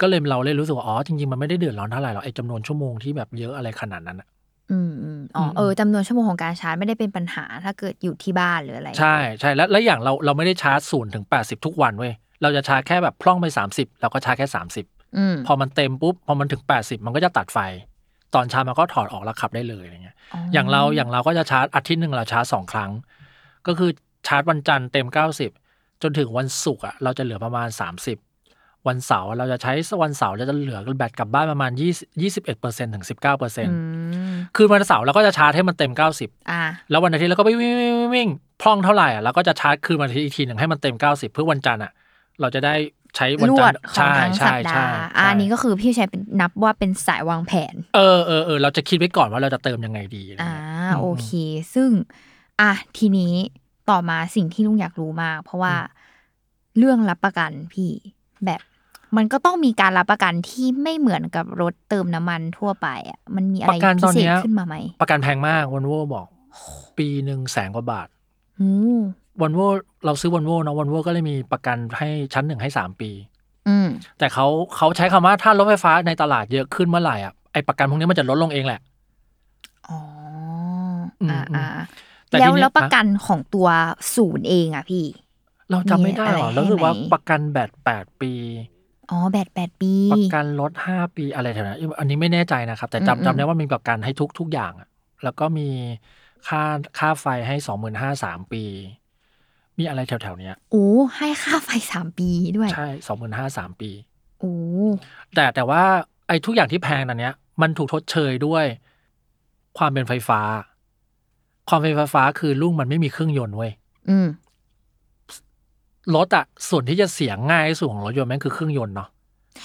ก็เลยเราเลยรู้สึกว่าอ๋อจริงๆมันไม่ได้เดือดร้อนเท่าไหร่หรอกไอ้จำนวนชั่วโมงที่แบบเยอะอะไรขนาดนั้นอะ อืมอืมอ๋ออืมเออจำนวนชั่วโมงของการชาร์จไม่ได้เป็นปัญหาถ้าเกิดอยู่ที่บ้านหรืออะไร ใช่ใช่แล้วแล้วอย่างเราเราไม่ได้ชาร์จศูนย์ถึงแปดสิบทุกวันเว้ยเราจะชาร์จแค่แบบพร่องไปสามสิบเราก็ชาร์จแค่สามสิบอืมพอมันเต็มปุ๊บพอมันถึงแปดสิบมันก็จะตัดไฟ ตอนชาร์จมันก็ถอดออกแล้วขับได้เลยอะไรเงี้ย อย่างเราอย่างเราก็จะชาร์จอาทิตย์หนึ่งเราชาร์จสองครั้ง ก็คือชาร์จวันจันทร์เต็มเก้าสิบจนถึงวันศุกร์อะเราจะเหลือประมาณสามสิบ วันเสาร์เราจะใช้วันเสาร์เราจะเหลือแบตกลับบ้านประมาณยี่ยี่สิบเอ็ดเปอร์เซ็นถึงสิบเก้าเปอร์เซ็นอืมคือวันเสาร์เราก็จะชาร์จให้มันเต็มเก้าสิบอ่าแล้ววันอาทิตย์เราก็ไปวิ่งวิ่งวิ่งวิ่งพร่องเท่าไหร่อะแล้วก็จะชาร์จคืนมาอีกทีหนึ่งให้มันเต็ม 90 เพื่อวันจันทร์อะเราจะได้ใช้วันรจัวนดทร์ของใช่ทั้งสัใช่ปดาใช่ห์ใช่อ่าอันนี้ก็คือพี่ชัยเป็นนับว่าเป็นสายวางแผน เออเออเออเราจะคิดไว้ก่อนว่าเราจะเติมยังไงดีอะไรอ่าเงี้ยโอเค ซึ่งอะทีนี้ต่อมาสิ่งที่ลุงอยากรู้มาก เพราะว่าเรื่องรับประกันพี่แบบ มันก็ต้องมีการรับประกันที่ไม่เหมือนกับรถเติมน้ำมันทั่วไปอะมันมีอะปไรระกันพิตอนเศษเนี้ยขึ้นมาไหมประกันแพงมากวันโวบอก ปีหนึ่งแสนกว่าบาทโอ้วันโวเราซื้อวันโวเนาะวันโวก็เลยมีประกันให้ชั้นหนึ่งให้สามปีอืมแต่เขาเขาใช้คำว่าถ้ารถไฟฟ้าในตลาดเยอะขึ้นเมื่อไหร่อะไอประกันพวกนี้มันจะลดลงเองแหละอ๋ออืมอ่าอืมอ่าแต่แล้วทีเนี้ยแล้วประกันของตัวศูนย์เองอะพี่ เราจำไม่ได้หรอมีอะไรแล้วรู้สึกว่าให้ไหมประกันแบตแปดปี อ๋อแบตแปดปีประกันรถห้าปีอะไรแถวนั้นอันนี้ไม่แน่ใจนะครับ แต่อืมจำจำได้ว่ามีประกันให้ทุกทุกอย่างอะแล้วก็มีค่าค่าไฟให้สองหมื่นห้าสามปี มีอะไรแถวแถวๆเนี้ยโอ้ให้ค่าไฟสามปีด้วย ใช่สองหมื่นห้าสามปีโอ้แต่แต่ว่าไอ้ทุกอย่างที่แพงตอนเนี้ย มันถูกทดเชยด้วย ความเป็นไฟฟ้า ความเป็นไฟฟ้าคือลูกมันไม่มีเครื่องยนต์เว้ยอืม รถอะส่วนที่จะเสียงง่ายที่สุดของรถยนต์แม่งคือเครื่องยนต์เนาะ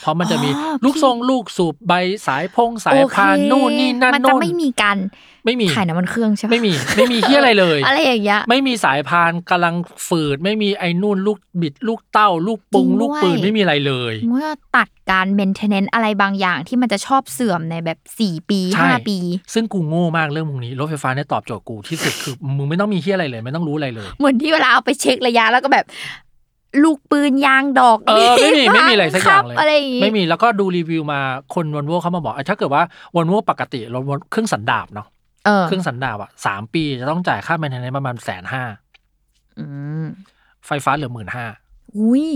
เพราะมันจะมีอ๋อลูกพี่ทรงลูกสูบใบสายพงสายพานโอเคนู่นนี่นั่นมันจะโน่นไม่มีการไม่มีถ่ายน้ำมันเครื่องใช่ปะไม่มีไม่มีที่อะไรเลย อะไรอย่างเงี้ยไม่มีสายพานกำลังฝืด ไม่มีไอ้นู่นลูกบิด ลูกเต้า ลูกปุงจริงด้วยลูกปืนไม่มีอะไรเลยเมื่อตัดการเมนเทนเนนต์อะไรบางอย่างที่มันจะชอบเสื่อมในแบบสี่ปีใช่ห้าปี ซึ่งกูโง่มากเรื่องพวกนี้รถไฟฟ้าเนี่ยตอบโจทย์กูที่สุดคือมึงไม่ต้องมีที่อะไรเลย ไม่ต้องรู้อะไรเลย เหมือนที่เวลาเอาไปเช็คระยะแล้วก็แบบ ลูกปืนยางดอกเออไม่มีไม่มีอะไรสักอย่างเลยครับอะไรอย่างงี้ไม่มีแล้วก็ดูรีวิวมาคนวันโวเขามาบอกอะถ้าเกิดว่าวันโวปกติรถเครื่องสันดาปเนาะเออเครื่องสันดาปอะสามปีจะต้องจ่ายค่าแมนเทนเนนประมาณแสนห้าอืมไฟฟ้าเหลือหมื่นห้าอุ้ย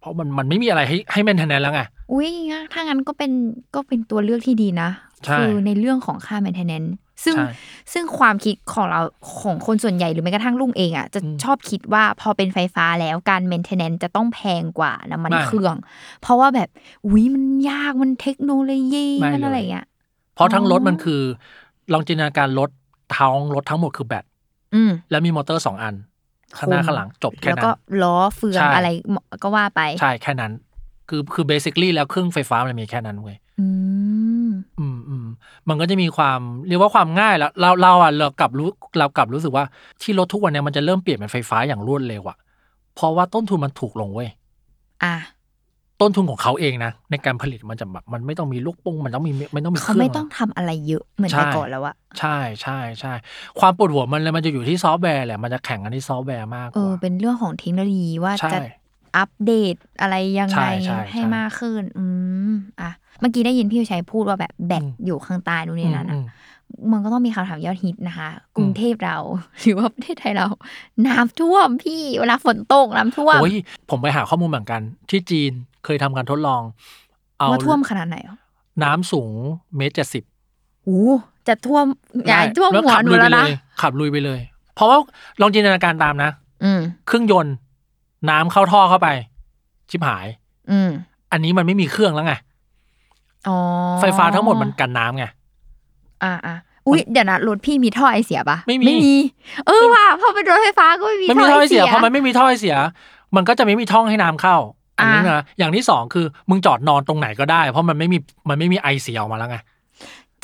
เพราะมันมันไม่มีอะไรให้ให้แมนเทนเนนแล้วไงอุ้ยงั้นถ้างั้นก็เป็นก็เป็นตัวเลือกที่ดีนะใช่คือในเรื่องของค่า maintenance ซึ่งใช่ ซึ่งความคิดของเราของคนส่วนใหญ่หรือแม้กระทั่งลุงเองอะจะอืมชอบคิดว่าพอเป็นไฟฟ้าแล้วการ maintenance จะต้องแพงกว่าน้ำมันไม่เครื่อง เพราะว่าแบบอุ้ยมันยากมันเทคโนโลยีไม่มันเลยอะไรอย่างเงี้ยเพราะทั้งรถอ๋อมันคือ ลองจินตนาการรถท้องรถทั้งหมดคือแบตอืมแล้วมีมอเตอร์สองอันข้างหน้าคุมข้างหลังจบแค่แล้วนั้ก็นล้อเฟืองใช่อะไรก็ว่าไป ใช่แค่นั้น คือคือเบสิคลี่แล้วเครื่องไฟฟ้ามันมีแค่นั้นเว้ย อืมอืมอืมมันก็จะมีความเรียกว่าความง่ายแล้ว เราเราอะเรากลับรู้เรากลับรู้สึกว่าที่รถทุกวันเนี้ยมันจะเริ่มเปลี่ยนเป็นไฟฟ้าอย่างรวดเร็วอะเพราะว่าต้นทุนมันถูกลงเว้ยอะต้นทุนของเขาเองนะ ในการผลิตมันจะแบบมันไม่ต้องมีลูกสูบมันต้องมีไม่ต้องมีเคเขารื่องไม่ต้องทำอะไรเยอะเหมือนใช่แต่ก่อนแล้วอะใช่ใช่ใช่ความปวดหัวมันเลยมันจะอยู่ที่ซอฟต์แวร์แหละมันจะแข่งกันที่ซอฟต์แวร์มากกเออว่าเป็นเรื่องของเทคโนโลยีว่าใช่จะ อัปเดตอะไรยังใช่ไงใช่ให้ใช่มากขึ้น อืมอะเมื่อกี้ได้ยินพี่ชัยพูดว่าแบบแบตอืมอยู่ข้างใต้นู่นนี่นั่นอือะมมันก็ต้องมีคำถามยอดฮิตนะคะ กรุงเทพเรา หรือว่าประเทศไทยเรา น้ำท่วมพี่เวลาฝนตกน้ำท่วมโอ้ยผมไปหาข้อมูลเหมือนกัน ที่จีนเคยทำการทดลอง เอาว่าท่วมขนาดไหนอะน้ำสูงเมตรเจ็ดสิบโอ้จะท่วมใหญ่ท่วมแล้วหัวขับหนูลุยไปแล้วเลนะยขับลุยไปเลย เพราะว่าลองจินตนาการตามนะอืมเครื่องยนต์ น้ำเข้าท่อเข้าไป ชิบหาย อืม อันนี้มันไม่มีเครื่องแล้วไงอ๋อไฟฟ้าทั้งหมดมันกันน้ำไง อ่าอะอุ้ยเดี๋ยวนะรถพี่มีท่อไอเสียปะไม่มี เออว่ะพอเป็นรถไฟฟ้าก็ไม่มีไม่มีท่ท่ออไอไอเสีเสียยพอมันไม่มีท่อไอเสีย มันก็จะไม่มีท่องให้น้ำเข้า อันนี้อะนะอย่างที่สองคือมึงจอดนอนตรงไหนก็ได้ เพราะมันไม่มีมันไม่มีไอเสียออกมาแล้วไง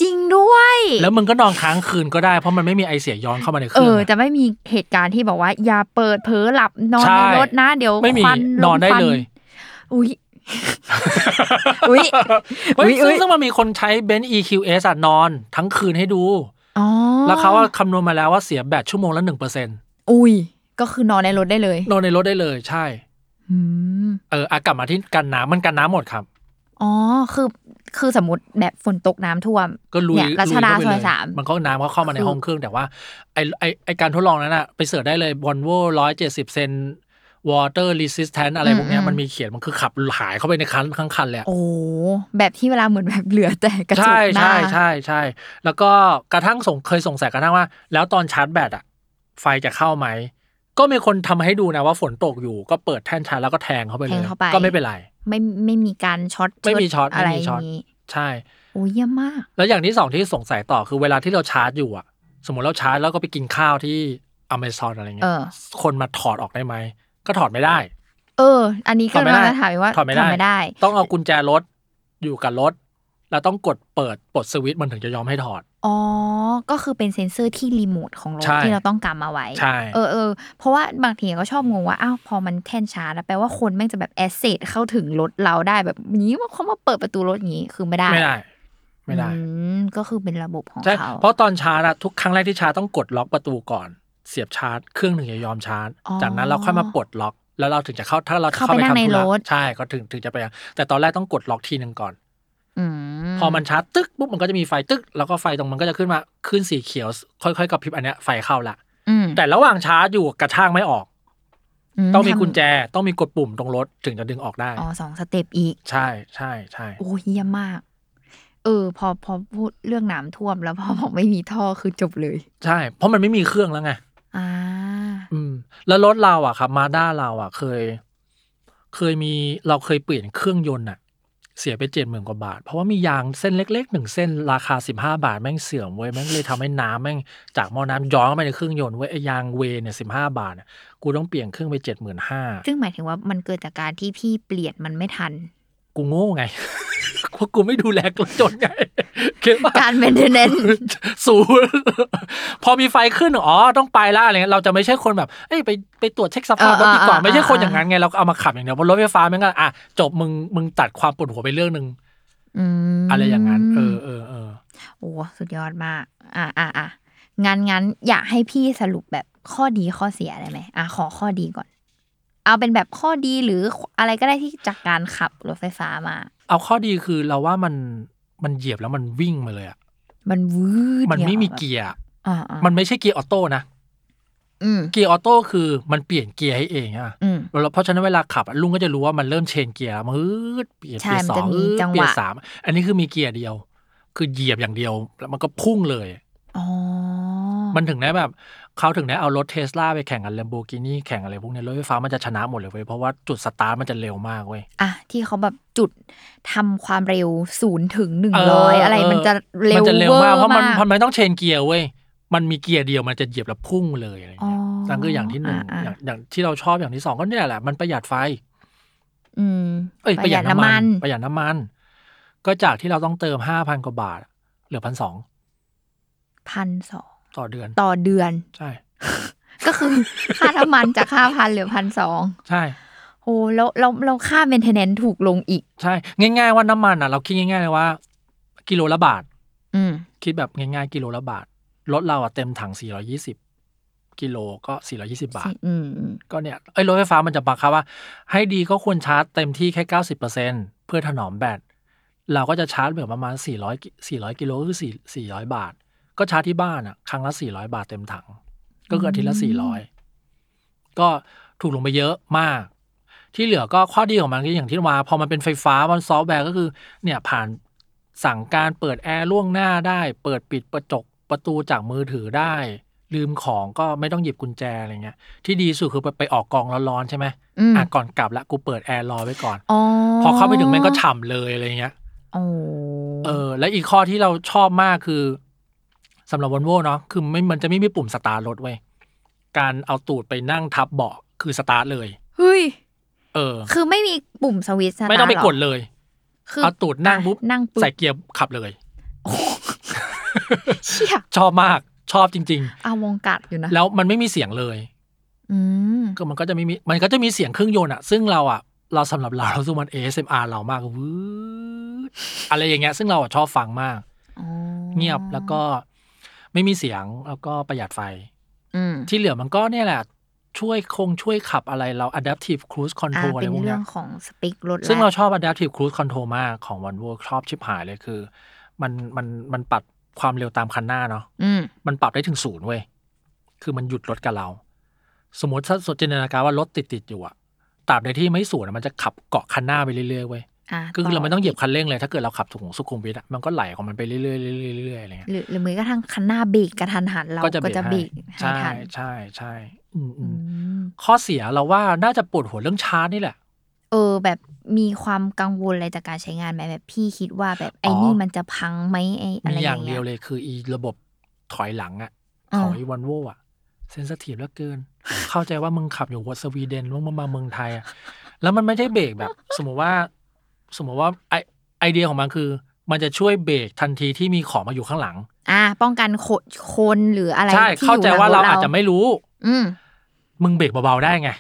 จริงด้วย แล้วมึงก็นอนค้างคืนก็ได้เพราะมันไม่มีไอเสียย้อนเข้ามาในเคเอรื่องออะจะไม่มีเหตุการณ์ที่บอกว่า อย่าเปิดเผลอหลับนอนใช่ในรถนะ เดี๋ยวไม่มีควันนอนได้ควัเลย อุ้ยอุ๊ยเฮ้ยอุ๊ยซึ่งซึ่งมันมีคนใช้เบนซ์ EQS อะนอน ทั้งคืนให้ดูอ๋อแล้วเขาว่าคำนวณมาแล้วว่าเสียแบตชั่วโมงละหนึ่งเปอร์เซ็นต์อุ้ย ก็คือนอนในรถได้เลย นอนในรถได้เลยใช่อืมเอออะกลับมาที่กันน้ำมันกันน้ำหมดครับ อ๋อ คือ คือสมมติแบบฝนตกน้ำท่วม ก็ลุยเนี่ยรัชดาลุซเข้อยไปเลสามมันก็น้ำก็เข้ามาในคือห้องเครื่องแต่ว่า ไอไอไอการทดลองนั้นอะไปเสิร์ชได้เลยบอลโวร้อยเจ็ดสิบเซน water resistant อะไรพวกเนี้ยมันมีเขียนมันคือขับหายเข้าไปในคันทั้งคันเลยอะโอ้แบบที่เวลาเหมือนแบบเหลือแต่กระจกใช่หน้าใช่ใช่ใช่แล้วก็กระทั่งสงเคยสงสัยกระทั่งว่า แล้วตอนชาร์จแบตอะไฟจะเข้าไหม ก็มีคนทำให้ดูนะว่าฝนตกอยู่ก็เปิดแท่นชาร์จแล้วก็แทงเข้าไปเลแทยงเข้าไปก็ไม่เป็นไร ไม่ไม่มีการช็อตไม่มีช็อตอะไรไม่มีช็อตย่างงี้ใช่โอ้เยี่ยมมาก แล้วอย่างที่สองที่สงสัยต่อคือเวลาที่เราชาร์จอยู่อะสมมติเราชาร์จแล้วก็ไปกินข้าวที่อเมซอนอะไรเอเงี้ยอคนมาถอดออกได้ไหม ก็ถอดไม่ได้ เออ อันนี้ก็ถอดไม่ได้กำลังจะถามว่าถอดไม่ได้ได้ ต้องเอากุญแจรถอยู่กับรถ แล้วต้องกดเปิดปลดสวิตช์มันถึงจะยอมให้ถอด อ๋อ ก็คือเป็นเซ็นเซอร์ที่รีโมทของรถใช่ที่เราต้องกำมาไว้ ใช่ เออเออเพราะว่าบางทีก็ชอบงงว่า อ้าว พอมันแท่นชาร์จแล้วแปลว่าคนแม่งจะแบบแอสเซทเข้าถึงรถเราได้แบบนี้ว่าเขามาเปิดประตูรถอย่างนี้คือไม่ได้ไม่ได้ ไม่ได้ อืมก็คือเป็นระบบของใช่ เขาเพราะตอนชาร์จอะทุกครั้งแรกที่ชาร์จต้องกดล็อกประตูก่อน เสียบชาร์จเครื่องหนึ่งจะยอมชาร์จ อ๋อจากนั้นเราค่อยมาปลดล็อก แล้วเราถึงจะเข้าถ้าเราจะเข้าไปนั่งในรถทำธุระ ใช่ก็ถึงถึงจะไป แต่ตอนแรกต้องกดล็อกทีหนึ่งก่อนอืม พอมันชาร์จตึ๊กปุ๊บมันก็จะมีไฟตึ๊กแล้วก็ไฟตรงมันก็จะขึ้นมาขึ้นสีเขียว ค่อยๆกระพริบอันเนี้ยไฟเข้าละอืมแต่ระหว่างชาร์จอยู่กระช่างไม่ออก ต้องมีทำกุญแจต้องมีกดปุ่มตรงรถถึงจะดึงออกได้อ๋อสองสเต็ปอีก ใช่ใช่ใช่โอ้เยี่ยมมาก เออ พอพอพูดเรื่องน้ำท่วมแล้วพอบอกไม่มีท่อคือจบเลย ใช่ เพราะมันไม่มีเครื่องแล้วไงอ่าอืม แล้วรถเราอะครับมาด้าเราอะเคย เคยมีเราเคยเปลี่ยนเครื่องยนต์อะ เสียไปเจ็ดหมื่นกว่าบาท เพราะว่ามียางเส้นเล็กๆหนึ่งเส้นราคาสิบห้าบาทแม่งเสื่อมเว้ยแม่งเลยทำให้น้ำแม่งจากหม้อน้ำย้อนไปในเครื่องยนต์เว้ยไอ้ยางเวเนี่ยสิบห้าบาทกูต้องเปลี่ยนเครื่องไปเจ็ดหมื่นห้าซึ่งหมายถึงว่ามันเกิดจากการที่พี่เปลี่ยนมันไม่ทัน กูโง่ไงเพราะกูไม่ดูแลรถยนต์ไงเก็บว่าการเมนเทนเนนศูนย์พอมีไฟขึ้น อ๋อ ต้องไปละอะไรเงี้ยเราจะไม่ใช่คนแบบ เอ้ยไปไปตรวจเช็คสภาพรถดีกว่า ไม่ใช่คนอย่างนั้นไง เราเอามาขับอย่างเดียวเพราะรถไฟฟ้ามันก็อะจบมึงมึงตัดความปวดหัวไปเรื่องหนึ่งมอะไรอย่างนั้น เออเออเออโอ้สุดยอดมาก อะอะอะงั้นงั้นอยากให้พี่สรุปแบบข้อดีข้อเสียได้ไหมอะขอข้อดีก่อน เอาเป็นแบบข้อดีหรืออะไรก็ได้ที่จากการขับรถไฟฟ้ามา เอาข้อดีคือเราว่ามันมันเหยียบแล้วมันวิ่งมาเลยอะมันวืดมันไม่มีดียวเกียร์อะอ่าอ่ามันไม่ใช่เกียร์ออโต้นะอืมเกียร์ออโต้คือมันเปลี่ยนเกียร์ให้เองอะอืมแล้วเพราะฉะนั้นเวลาขับอะลุงก็จะรู้ว่ามันเริ่มเชนเกียร์แล้วมืดเปลี่ยนใช่เกียร์สมันอจะงมีอืดจังหวะเปลี่ยนสามอันนี้คือมีเกียร์เดียว คือเหยียบอย่างเดียวแล้วมันก็พุ่งเลยอ๋อมันถึงได้แบบ เขาถึงได้เอารถเทสลาไปแข่งกับ Lamborghini แข่งอะไรพวกเนี้ยรถไฟฟ้ามันจะชนะหมดเลยเว้ยเพราะว่าจุดสตาร์ทมันจะเร็วมากเว้ยอะที่เขาแบบจุดทำความเร็วศูนย์ถึงหนึ่งเอร้อยออะไรเออมันจะเร็วมันจะเร็วมากเพราะมันวอมันไม่ต้องเชนเกียร์เว้ยมันมีเกียร์เดียวมันจะเหยียบแล้วพุ่งเลยอะไรอ๋อเงี้ยนั่นคืออย่างที่หนึ่งอ่าอย่างอย่างที่เราชอบอย่างที่สองก็เนี่ยแหละมันประหยัดไฟ อืมเอ้ยประหยัดน้ำมัน ประหยัดน้ำมัน ก็จากที่เราต้องเติมห้าพันกว่าบาท เหลือพันสองพันสอง ต่อเดือน ต่อเดือน ใช่ ก็คือค่าน้ำมันจากห้าพันเหลือพันสองใช่โอ้แล้วเราเราค่าเมนเทนแนนถูกลงอีก ใช่ ง่าย ๆ ว่าน้ำมันอะ เราคิดง่ายๆเลยว่า กิโลละบาท อืมคิดแบบง่ายๆ กิโลละบาทรถเราอะเต็มถัง 420 กิโลก็ 420 บาทอืมอืมก็เนี่ยไอ้รถไฟฟ้ามันจะบังคับว่า ให้ดีก็ควรชาร์จเต็มที่แค่ 90%เพื่อถนอมแบตเราก็จะชาร์จเหลือประมาณ 400กิ400 กิโลก็คือ4 400 บาท ก็ชาร์จที่บ้านอะ ครั้งละ400บาทเต็มถัง ก็คืออาทิตย์ละ400ก็ถูกลงไปเยอะมาก ที่เหลือก็ข้อดีของมันก็อย่างที่ว่า พอมันเป็นไฟฟ้ามันซอฟต์แวร์ก็คือ เนี่ยผ่านสั่งการเปิดแอร์ล่วงหน้าได้ เปิดปิดกระจกประตูจากมือถือได้ ลืมของก็ไม่ต้องหยิบกุญแจอะไรเงี้ย ที่ดีสุดคือไปไปออกกองร้อนๆใช่ไหมอืมอะก่อนกลับแล้วกูเปิดแอร์รอไว้ก่อนออ๋อพอเข้าไปถึงแม่งก็ฉ่ำเลยอะไรเงี้ยโอ้เออ และอีกข้อที่เราชอบมากคือ สำหรับวอลโวเนาะคือไม่มันจะไม่มีปุ่มสตาร์ทรถเว้ยการเอาตูดไปนั่งทับเบาะคือสตาร์ทเลยเฮ้ยเออ คือไม่มีปุ่มสวิตช์สตาร์ทไม่ต้องไปหรกดเลยคือเอาตูดนั่งปุ๊บนั่งปุ๊บใส่เกียร์ขับเลยเชี่ยชอบมากชอบจริงเอาวงกัดอยู่นะๆแล้วมันไม่มีเสียงเลยอืมก็มันก็จะไม่มีมันก็จะมีเสียงเครื่องยนต์อะซึ่งเราอะเราสำหรับเราเราสู้มัน ASMR เรามากวืดอะไรอย่างเงี้ย ซึ่งเราอะชอบฟังมากอ๋อเงียบแล้วก็ ไม่มีเสียงแล้วก็ประหยัดไฟอืมที่เหลือมันก็เนี่ยแหละ ช่วยคงช่วยขับอะไรเรา adaptive cruise อ่า control อะไรเป็นพวกเรื่เนี้อยงของสปิกรถซึ่งแล้วเราชอบ adaptive cruise control มากของ Volvo ชอบชิบหายเลยคือ มันมันมันปรับความเร็วตามคันหน้าเนาะอืมมันปรับได้ถึงศูนย์เว้ย คือมันหยุดรถกับเรา สมมติถ้าสจินตนาการว่ารถติดติดๆอยู่อะตราบใดที่ไม่ศูนย์อะมันจะขับเกาะคันหน้าไปเรื่อยๆเว้ย อ่าก็คือเราไม่ต้องเหยียบคันเร่งเลย ถ้าเกิดเราขับถูกสุขุมวิทอะมันก็ไหลของมันไปเรื่อยๆเรื่อยๆเรื่อยๆอะไรเงี้ยหรือหรือมือกระทั่งคันหน้าเบรกกระทันหันเราก็จะก็จะเบเบรรกกให้ให้ใช่ทันใช่ใช่อืมอือืมมข้อเสียเราว่าน่าจะปวดหัวเรื่องชาร์จนี่แหละ เออ แบบมีความกังวลอะไรจากการใช้งานไหมแบบพี่คิดว่าแบบไอ้อ๋อนี่มันจะพังไหมไอ้อะไรมีออย่างย่างเดีเงี้ยยวเลยคืออีระบบถอยหลังอะอ่าของอีวันโวอะเซนสทีฟเหลือเกิน เข้าใจว่ามึงขับอยู่สวีเดนมึงมามาเมืองไทยอะแล้วมันไม่ใช่เบรกแบบ สมมติว่า สมมติว่าไอไอเดียของมันคือ มันจะช่วยเบรกทันทีที่มีของมาอยู่ข้างหลัง อ่า ป้องกันโคคนหรืออะไรใช่ที่เข้าใจอยู่หลังว่าเราถอาจจะไม่รู้ อืมมึงเบรกเบาๆได้ไง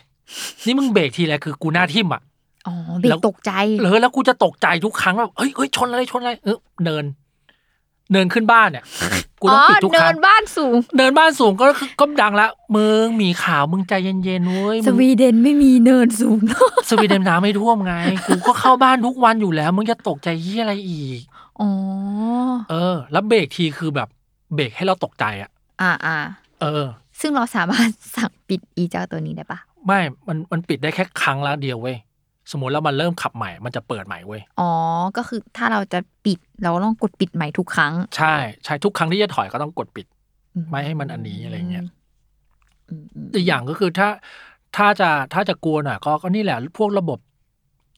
นี่มึงเบรกทีไรคือกูหน้าทิ่มอะอ๋อเบรแล้กวตกใจเหรอแล้วกูจะตกใจทุกครั้งว่าเฮ้ยเฮ้ยชนอะไรชนอะไรเออเดิน เดินขึ้นบ้านเนี่ยกูต้องปิดทุกคเนิรั้งนบ้านสูงเดินบ้านสูงก็คือก็ดังละมึงหมีขาวมึงใจเย็นๆเว้ยสมึงวีเดนไม่มีเนินสูงสวีเดนน้ำไม่ท่วมไงกูก็เข้าบ้านทุกวันอยู่แล้ว มึงจะตกใจยี่อะไรอีกอ๋อเออ แล้วเบรกทีคือแบบเบรกให้เราตกใจอะ อ่าอ่าเออ ซึ่งเราสามารถสั่งปิดอีเจ้าตัวนี้ได้ปะไม่มันมันปิดได้แค่ครั้งละเดียวเว้ย สมมติแล้วมันเริ่มขับใหม่ มันจะเปิดใหม่เว้ย อ๋อ ก็คือถ้าเราจะปิดเราต้องกดปิดใหม่ทุกครั้ง ใช่ ใช่ทุกครั้งที่จะถอยก็ต้องกดปิด ไม่ให้มันอันนี้อะไรเงี้ยอืมอืมอีกอย่างก็คือถ้าถ้าจะถ้าจะกลัวหน่อยก็ก็นี่แหละ พวกระบบ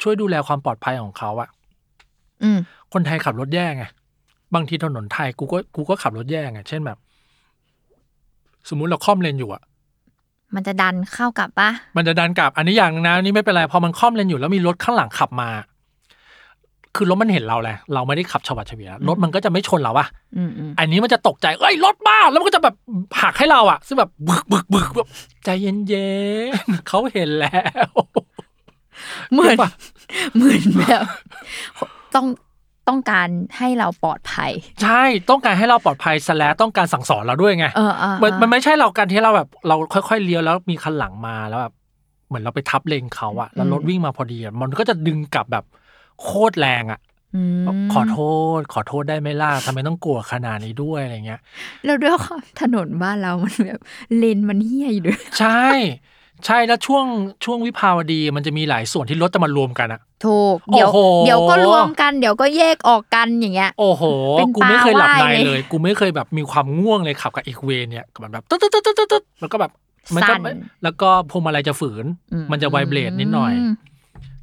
ช่วยดูแลความปลอดภัยของเขาอะอืมคนไทยขับรถแย่ไง บางทีถนนไทยกูก็กูก็ขับรถแย่ไง เช่นแบบ สมมุติเราค่อมเลนอยู่อะ มันจะดันเข้ากับปะมันจะดันกลับ อันนี้อย่างหนึงนะอันนี่ไม่เป็นไรพอมันค่อมเลนอยู่แล้วมีรถข้างหลังขับมา คือรถมันเห็นเราแหละเราไม่ได้ขับชวัดเฉวียนรถมันก็จะไม่ชนเราอะอืมอืมอันนี้มันจะตกใจเอ้ยรถมาแล้วมันก็จะแบบหักให้เราอะซึ่งแบบบึกบึกบึกแบบใจเย็นๆเขาเห็นแล้ว เหมือนใช่ปะเหมือนแบบต้อง ต้องการให้เราปลอดภัย ใช่ต้องการให้เราปลอดภัยสแลต้องการสั่งสอนเราด้วยไงเออเออมันเออมันไม่ใช่เราการที่เราแบบ เราค่อยๆเลี้ยวแล้วมีคันหลังมาแล้วแบบเหมือนเราไปทับเลนเขาอะแล้วรถวิ่งมาพอดีอะมันก็จะดึงกลับแบบโคตรแรงอะอืมขอโทษ ขอโทษได้ไหมล่ะทำไมต้องกลัวขนาดนี้ด้วยอะไรเงี้ยแล้วด้วยความถนนบ้านเรามันแบบเลนมันเฮี้ยอยู่ด้วยใช่ ใช่แล้วช่วงช่วงวิภาวดีมันจะมีหลายส่วนที่รถจะมารวมกันอะถูกเดี๋ยวโอ้โหเดี๋ยวก็รวมกันเดี๋ยวก็แยกออกกันอย่างเงี้ย โอ้โหเป็นกูไม่เคยหลับในปลาว่ายเลยเลย กูไม่เคยแบบมีความง่วงเลยขับกับอีกเวย์เนี่ยมันแบบตึ๊ดตึ๊ดตึ๊ดตึ๊ดตึ๊ดแล้วก็แบบมันก็สั่นแล้วก็พวงมาลัยจะฝืนอืมันจะไวเบรดนิดหน่อยม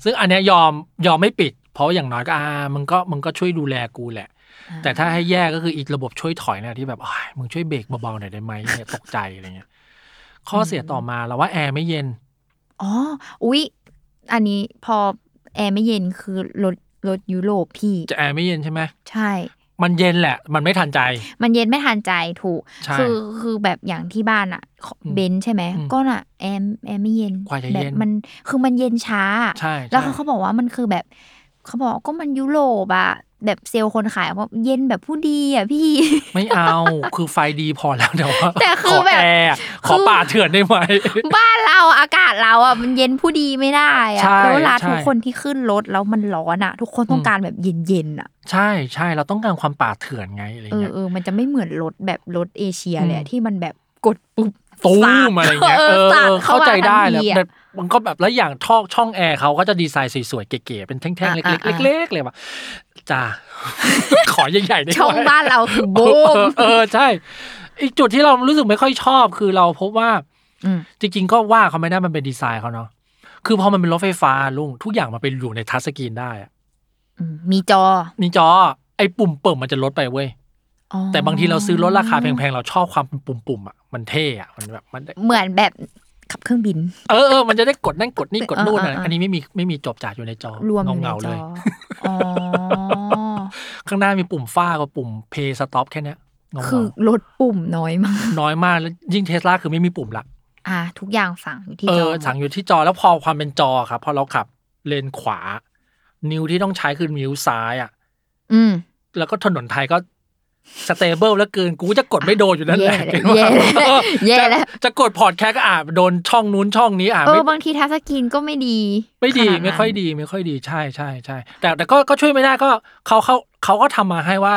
ซึ่งอันเนี้ยยอมยอมไม่ปิด เพราะอย่างน้อยก็อ่ามันก็มันก็ช่วยดูแลกูแหละ แต่ถ้าให้แย่ก็คืออีกระบบช่วยถอยเนี่ยที่แบบไอ้มึงช่วยเบรกเบาๆหน่อยได้ไหมเนี่ยตกใจอะไรเงี้ย ข้อเสียต่อมาเราว่าแอร์ไม่เย็น อ๋อ อุ๊ย อันนี้พอแอร์ไม่เย็นคือรถรถยุโรปพี่ จะแอร์ไม่เย็นใช่ไหมใช่ มันเย็นแหละ มันไม่ทันใจ มันเย็นไม่ทันใจถูกใช่คือคือแบบอย่างที่บ้านอะอืมเบนซ์ใช่ไหมอืมก็น่ะแอร์แอร์ไม่เย็นกว่าจะแบเย็บนมันคือมันเย็นช้าใช่แล้วใช่เขาเขาบอกว่ามันคือแบบเขาบอกก็มันยุโรปอะ แบบเซลล์คนขายว่าเย็นแบบผู้ดีอะพี่ ไม่เอาคือไฟดีพอแล้วแต่ว่าแต่คือขอแบบแอร์ขอป่าเถื่อนได้ไหมบ้านเราอากาศเราอะมันเย็นผู้ดีไม่ได้อะใช่แล้วเวลาใช่ทุกคนที่ขึ้นรถแล้วมันร้อนอะ ทุกคนต้ออืงมการแบบเย็นๆอะ ใช่ใช่เราต้องการความป่าเถื่อนไงอะไรเออเงี้ยเออมันจะไม่เหมือนรถแบบรถเอเชียเลยอะอืมที่มันแบบกดปุ๊บตู้สาดมอะไรเงี้ยเออสาดเออเข้าใจได้มแล้วทันทีอะแต่ มันก็แบบแล้วอย่างท่อช่องแอร์เขาก็จะดีไซน์สวยๆเก๋ๆเป็นแท่งๆเล็กอ่าอ่าๆเล็กๆเลยว่ะจ้าขอใหญ่ๆได้ไหมช่องบ้านเราคือโบเอมอเออใช่ อีกจุดที่เรารู้สึกไม่ค่อยชอบคือเราพบว่าอืมจริงๆก็ว่าเขาไม่ได้มันเป็นดีไซน์เขาเนาะคือพอมันเป็นรถไฟฟ้าลุงทุกอย่างมันเป็นอยู่ในทัชสกรีนได้อะอืมมีจอ มีจอ ไอ้ปุ่มเปิดมันจะลดไปเว้ยอ๋อแต่บางทีเราซื้อรถราคาแพงๆ เราชอบความเป็นปุ่มๆอะมันเท่อะมันแบบมันได้เหมือนแบบ ขับเครื่องบิน เออเออมันจะได้กดนั่นกดนี่กดนู่นเอออะเออเอออัอันนี้ไม่มีไม่มีจบจ่ายอยู่ในจอรวมอยู่ในเงาๆจเลอยอ๋อข้างหน้ามีปุ่มฟ้ากับปุ่ม play stop แค่เนี้ยเงาๆคือลดปุ่มน้อยมาก น้อยมากแล้วยิ่งเทสลาคือไม่มีปุ่มละอะทุกอย่างสั่งอยู่ที่เอจออสั่งอยู่ที่จอแล้วพอความเป็นจอครับพอเราขับเลนขวา นิ้วที่ต้องใช้คือนิ้วซ้ายอะ อืม แล้วก็ถนนไทยก็ stable แล้วเกินกูจะกดไม่โดนอยู่นั่นแหละแย่แล้วแย่แล้วจะจะกดพอร์ตแคสก็อ่าโดนช่องนู้นช่องนี้อ่าเอไม่อบางที touch screen ก็ไม่ดี ไม่ดีขนานั้นไม่ค่อยดี ไม่ค่อยดีใช่ใช่ใช่แต่แต่ก็ก็ช่วยไม่ได้ก็เขาเขาเขาก็ทำมาให้ว่า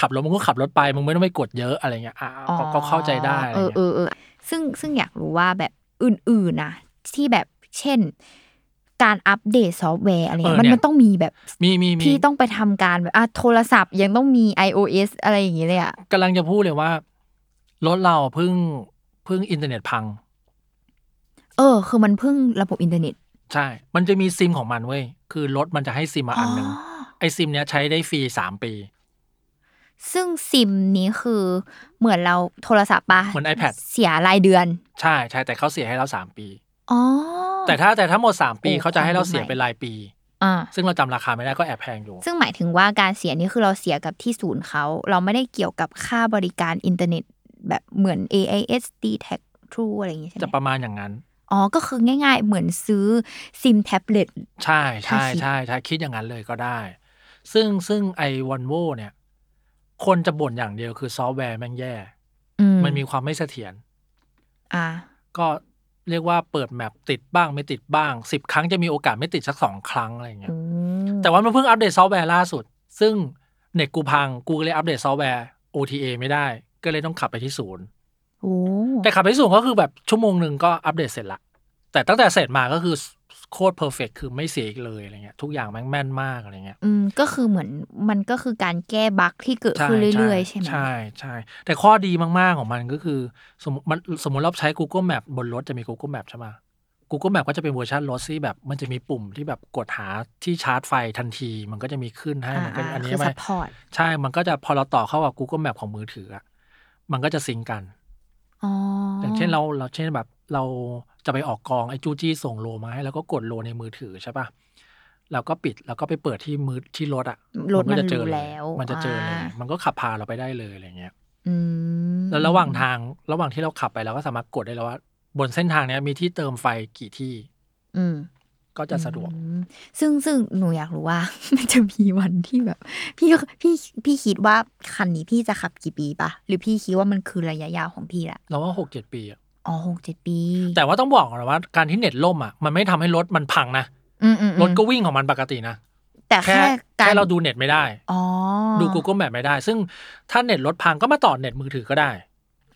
ขับรถมึงก็ขับรถไปมึงไม่ต้องไปกดเยอะอะไรเงี้ยอ่าก็ก็เข้าใจได้อะไรเออเงี้ยเออเออซึ่งซึ่งอยากรู้ว่าแบบอื่นๆนะที่แบบเช่น การ update software อะไรเงี้ยมันมันต้องมีแบบมีมีมีที่ต้องไปทำการแบบอะโทรศัพท์ยังต้องมี iOS อะไรอย่างเงี้ยเลยอะกำลังจะพูดเลยว่ารถเราเพิ่งเพิ่งอินเทอร์เน็ตพัง เออ คือมันเพิ่งระบบอินเทอร์เน็ต ใช่ มันจะมีซิมของมันเว้ย คือรถมันจะให้ซิมมาอันหนึ่งไอซิมเนี้ยใช้ได้ฟรีสามปี ซึ่งซิมนี้คือเหมือนเราโทรศัพท์ปะเหมือน iPad เสียรายเดือน ใช่ใช่แต่เขาเสียให้เราสามปี อ๋อ แต่ถ้าแต่ถ้าหมดสามปีโอ้เขาจะให้เราเสียความรู้ใหม่เป็นรายปี อ่า ซึ่งเราจำราคาไม่ได้ก็แอบแพงอยู่ ซึ่งหมายถึงว่าการเสียนี่คือเราเสียกับที่ศูนย์เขา เราไม่ได้เกี่ยวกับค่าบริการอินเทอร์เน็ต แบบเหมือน AIS d t a c True อะไรอย่างงี้ใช่ไหจะมประมาณอย่างนั้น อ๋อ ก็คือง่าย ๆ เหมือนซื้อซิมแท็บเล็ต ใช่ใช่ถ้าคิดใช่ใช่คิดอย่างนั้นเลยก็ได้ ซึ่งซึ่งไอ้วอลโวเนี่ย คนจะบ่นอย่างเดียวคือซอฟต์แวร์แม่งแย่ อืม มันมีความไม่เสถียร อ่า ก็ เรียกว่าเปิด map ติดบ้างไม่ติดบ้างสิบครั้งจะมีโอกาสไม่ติดสักสองครั้งอะไรอย่างเงี้ยอืมแต่ว่ามันเพิ่ง update software ล่าสุด ซึ่งเน็ตกูพังกูก็เลยอัปเดตซอฟต์แวร์ OTA ไม่ได้ ก็เลยต้องขับไปที่ศูนย์โอ้แต่ขับไปที่ศูนย์ก็คือแบบชั่วโมงหนึ่งก็อัปเดตเสร็จละแต่ตั้งแต่เสร็จมาก็คือ โคตร perfect คือไม่เสียอีกเลยอะไรเงี้ยทุกอย่างแม่งแม่นมากอะไรเงี้ยอืมก็คือเหมือนมันก็คือการแก้ bug ที่เกิดขึ้นเรื่อยๆ ใช่ไหมใช่ใช่แต่ข้อดีมากๆของมันก็คือ สมมติมันสมมติเราใช้ Google Map บนรถจะมี Google Map ใช่ไหม Google Map ก็จะเป็นเวอร์ชันรถที่แบบมันจะมีปุ่มที่แบบกดหาที่ชาร์จไฟทันที มันก็จะมีขึ้นให้อ่ามันก็อ่าอันนี้คือไม่ support ใช่มันก็จะพอเราต่อเข้ากับ Google Map ของมือถืออะมันก็จะ sync กันอ๋อออย่างเช่นเราเราเช่นแบบ เราจะไปออกกองไอ้จูจี้ส่งโลมาให้แล้วก็กดโลในมือถือใช่ปะเราก็ปิดแล้วก็ไปเปิดที่มือที่รถอะรถมันก็จะเจอรู้เลยแล้ว มันจะเจอเลยามันก็ขับพาเราไปได้เลยอะไรเงี้ยอืมแล้วระหว่างทางระหว่างที่เราขับไปเราก็สามารถกดได้แล้วว่า บนเส้นทางเนี้ยมีที่เติมไฟกี่ที่ อืมก็จะสะดวกอืมซึ่งซึ่งหนูอยากรู้ว่า มันจะมีวันที่แบบ พี่พี่พี่คิดว่าคันนี้พี่จะขับกี่ปีปะหรือพี่คิดว่ามันคือระยะยาวของพี่ละเราว่าหกเจ็ดปีอะ อ๋อหกเจ็ดปี แต่ว่าต้องบอกก่อนนะว่าการที่เน็ตล่มอะมันไม่ทำให้รถมันพังนะอืมอืมอืมรถก็วิ่งของมันปกตินะแต่แค่แค่การแค่เราดูเน็ตไม่ได้อ๋อดู Google Map ไม่ได้ ซึ่งถ้าเน็ตรถพังก็มาต่อเน็ตมือถือก็ได้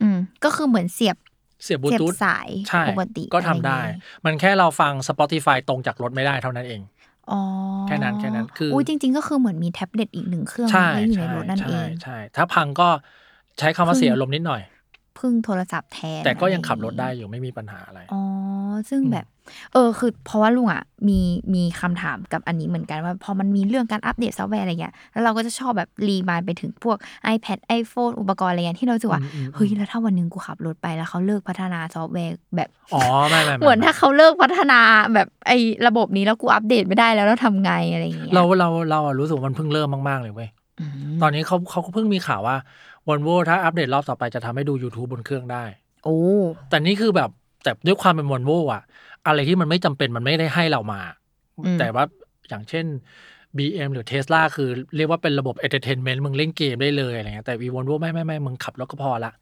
อืมก็คือเหมือนเสียบเสียบลูเสียบทูธสายใช่ปกติก็ทำได้อะรอย่างงี้มันแค่เราฟัง Spotify ตรงจากรถไม่ได้เท่านั้นเองอ๋อแค่นั้นแค่นั้นคืออุ้ยจริง ๆ ก็คือเหมือนมีแท็บเล็ตอีกหนึ่งเครื่องใช่ไว้อยู่ในใช่รถนั่นเอใช่งใช่ถ้าพังก็ใช้คำว่าเสียอารมณ์นิดหน่อย พึ่งโทรศัพท์แทน แต่ก็ยังอะขับรถอาได้งอยู่ไม่มีปัญหาอะไร อ๋อ ซึ่งอืมแบบ เออ คือเพราะว่าลุงอะ มีมีคำถามกับอันนี้เหมือนกันว่าพอมันมีเรื่องการ update software อะไรเงี้ย แล้วเราก็จะชอบแบบ remind ไปถึงพวก iPad iPhone อุปกรณ์อะไรเงี้ยที่เราจะว่าอืมอืมเฮ้ย แล้วถ้าวันหนึ่งกูขับรถไปแล้วเขาเลิกพัฒนาซอฟต์แวร์แบบ อ๋อ ไม่ไม่ไเหมือนถ้าเขาเลิกพัฒนาแบบไอ้ระบบนี้แล้วกูอัปเดตไม่ได้แล้วแล้วทำไงอะไรอย่างเงี้ย เราเราเราอะรู้สึกว่ามันเพิ่งเริ่มมากๆเลยเว้ยอืมตอนนี้เขาเขาก็เพิ่งมีข่าวว่า Volvo ถ้าอัปเดตรอบต่อไปจะทำให้ดู YouTube บนเครื่องได้ โอ้แต่นี่คือแบบแต่ด้วยความเป็น Volvo อะอะไรที่มันไม่จำเป็นมันไม่ได้ให้เรามา อืม แต่ว่าอย่างเช่น BM หรือ Tesla คือเรียกว่าเป็นระบบ entertainment มึงเล่นเกมได้เลยอะไรเงี้ยแต่ v Volvo ไม่ไม่ไม่มึงขับรถก็พอละ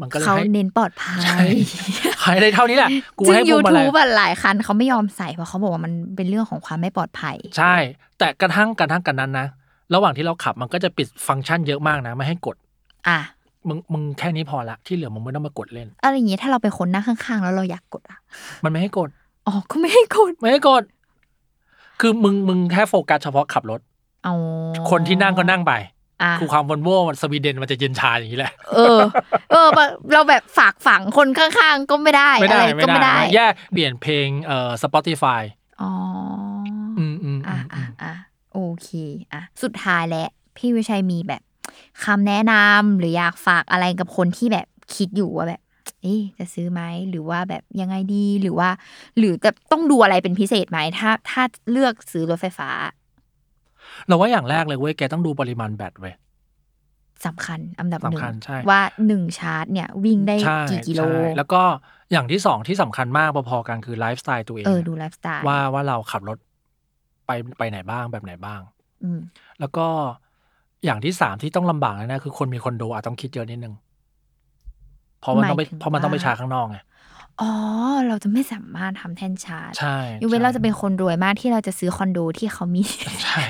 มันก็เลยเขาให้ เน้นปลอดภัใช่ ย ขายได้เท่านี้แหละกูซึ่งให้พวยูงมาลัทูย บหลายคันเขาไม่ยอมใส่เพราะเขาบอกว่ามันเป็นเรื่องของความไม่ปลอดภัย ใช่ แต่กระทั่งกระทั่งกันนั้นนะ ระหว่างที่เราขับมันก็จะปิดฟังก์ชันเยอะมากนะ ไม่ให้กด อะมึงมึงแค่นี้พอละที่เหลือมึงไม่ต้องมากดเล่นอะไรอย่างเงี้ยถ้าเราไปคนนั่งข้างๆ แล้วเราอยากกดอะ มันไม่ให้กดอ๋อก็ไม่ให้กดไม่ให้กด คือมึงมึงแค่โฟกัสเฉพาะขับรถเอาคนที่นั่งก็นั่งไปอะคือความวอลโว่สวีเดนมันจะเย็นชาอย่างนี้แหละ เออ เออแบบเราแบบฝากฝังคนข้างๆ ก็ไม่ได้ไม่อะได้ไรก็ไม่ได้แย่เปลี่ยนเพลงเอ่อ Spotify อ๋อ อืมอืมอะอือะมอะโอเค อะ สุดท้ายแล้วพี่วิชัยมีแบบ คำแนะนำหรืออยากฝากอะไรกับคนที่แบบคิดอยู่ว่าแบบ เอ๊ะจะซื้อไหมหรือว่าแบบยังไงดีหรือว่า หรือจะต้องดูอะไรเป็นพิเศษไหมถ้า ถ้าเลือกซื้อรถไฟฟ้า เราว่าอย่างแรกเลยเว้ยแกต้องดูปริมาณแบตเว้ยสำคัญอันดับหนึ่งสำคัญใช่ว่าหนึ่งชาร์จเนี่ย วิ่งได้ใช่กี่กิโลใช่แล้วก็อย่างที่สองที่สำคัญมากพอๆกันคือไลฟ์สไตล์ตัวเองเออดูไลฟ์สไตล์ว่าว่าเราขับรถไปไปไหนบ้างแบบไหนบ้างอืมแล้วก็ อย่างที่สามที่ต้องลำบากเลยนะ คือคนมีคอนโดอาจต้องคิดเยอะนิดนึงเพราะมันต้องไปหมายถึงเพราะมันต้องไปว่า ชาร์จข้างนอกไง อ๋อ เราจะไม่สามารถทำแท่นชาร์จใช่ยกเว้นใช่ เราจะเป็นคนรวยมากที่เราจะซื้อคอนโดที่เขามี ใช่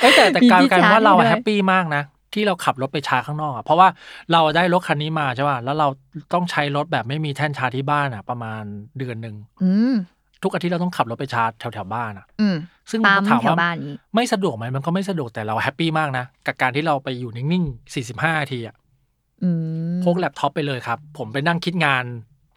เอ้ยแต่แต่มีการที่กลารชาร์จว่าเราให้ด้วย แฮปปี้มากนะ ที่เราขับรถไปชาร์จข้างนอกอะเพราะว่าเราได้รถคันนี้มาใช่ป่ะแล้วเราต้องใช้รถแบบไม่มีแท่นชาร์จที่บ้านอะประมาณเดือนหนึ่ง อืม ทุกอาทิตย์เราต้องขับรถไปชาร์จแถวแถวๆบ้านอะอืมซึ่งปั๊มถามแถวว่าบ้านนี้ไม่สะดวกไหมมันก็ไม่สะดวกแต่เราแฮปปี้มากนะ กับการที่เราไปอยู่นิ่งๆ45นาทีอะอืมพกแล็ปท็อปไปเลยครับ ผมไปนั่งคิดงาน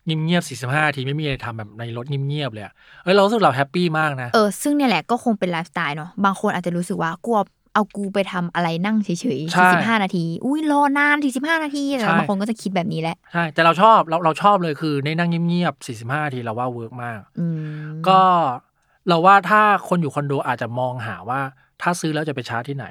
เงียบๆ45นาทีไม่มีอะไรทำแบบในรถเงียบๆเลยอะเอ้ยเรารู้สึกเรา happy มากนะ เออซึ่งเนี่ยแหละก็คงเป็นไลฟ์สไตล์เนาะบางคนอาจจะรู้สึกว่ากลัว เอากูไปทำอะไรนั่งเฉยๆใช่สี่สิบห้านาที อุ้ยรอนานสี่สิบห้านาทีแต่ใช่บางคนก็จะคิดแบบนี้แหละ ใช่ แต่เราชอบเราเราชอบเลยคือในนั่งเงียบๆ45นาทีเราว่า work มากอืมก็เราว่าถ้าคนอยู่คอนโดอาจจะมองหาว่า ถ้าซื้อแล้วจะไปชาร์จที่ไหน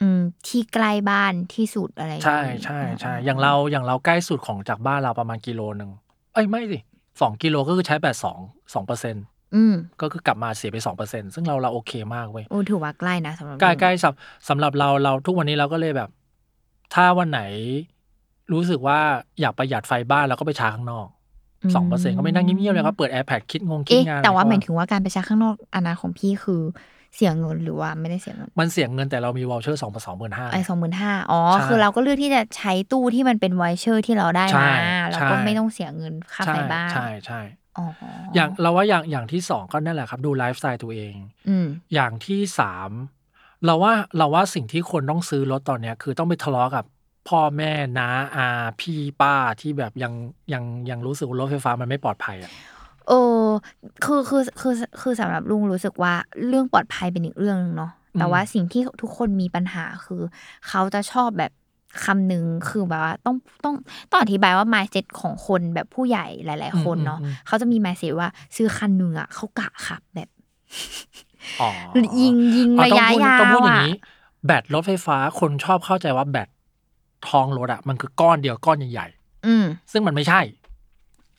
อืมที่ใกล้บ้านที่สุดอะไร ใช่อย่างงี้ใช่ใช่อย่างเราอย่างเราใกล้สุดของจากบ้านเราประมาณกิโลหนึ่งเอ้ยไม่สิสองกิโลก็คือใช้แบตสองสองเปอร์เซ็นต์ อืม ก็คือกลับมาเสียไปสองเปอร์เซ็นซึ่งเราเราโอเคมากเว้ยโอ้ถือว่าใกล้นะสำหรับใกล้ลุงใกล้สำสำหรับเราเราทุกวันนี้เราก็เลยแบบ ถ้าวันไหนรู้สึกว่าอยากประหยัดไฟบ้านเราก็ไปชาร์จข้างนอกสองเปอร์เซ็นก็ไม่นั่งเงียบๆเลยครับ เปิด iPad คิดงงคิดเอ๊ะงาน แต่ว่าอะไรหมายก็ถึงว่าการไปชาร์จข้างนอกอันนั้นของพี่คือเสียเงินหรือว่าไม่ได้เสียเงิน มันเสียเงินแต่เรามี voucher สองสองหมื่นห้าไอ้สองหมื่นห้าอ๋อใช่คือเราก็เลือกที่จะใช้ตู้ที่มันเป็น voucher ที่เราได้ใช่มา แล้วก็ใช่ไม่ต้องเสียเงินค่าใช่ไฟบ้านใช่ใช่ อ๋อออย่างเราว่าอย่างอย่างที่สองก็นั่นแหละครับ ดูไลฟ์สไตล์ตัวเองอืมอย่างที่สามเราว่าเราว่าสิ่งที่คนต้องซื้อรถตอนเนี้ย คือต้องไปทะเลาะกับพ่อแม่น้าอาพี่ป้าที่แบบยังยังยังรู้สึกว่ารถไฟฟ้ามันไม่ปลอดภัยอะเออคือคือคือคือสำหรับลุงรู้สึกว่าเรื่องปลอดภัยเป็นอีกเรื่องหนึงเนาะแต่อืมว่าสิ่งที่ทุกคนมีปัญหาคือ เขาจะชอบแบบ คำหนึ่งคือแบบว่าต้องต้องต้องอธิบายว่า mindset ของคนแบบผู้ใหญ่หลาย ๆ คนเนาะเขาจะมี mindset ว่าซื้อคันหนึ่งอะเขากะขับแบบอ๋อยิงยิงอ๋อระต้องยะพูดยาต้องพูดวอย่างอะนี้แบตรถไฟฟ้าคนชอบเข้าใจว่าแบตทองรถอะมันคือก้อนเดียวก้อนใหญ่อืมๆซึ่งมันไม่ใช่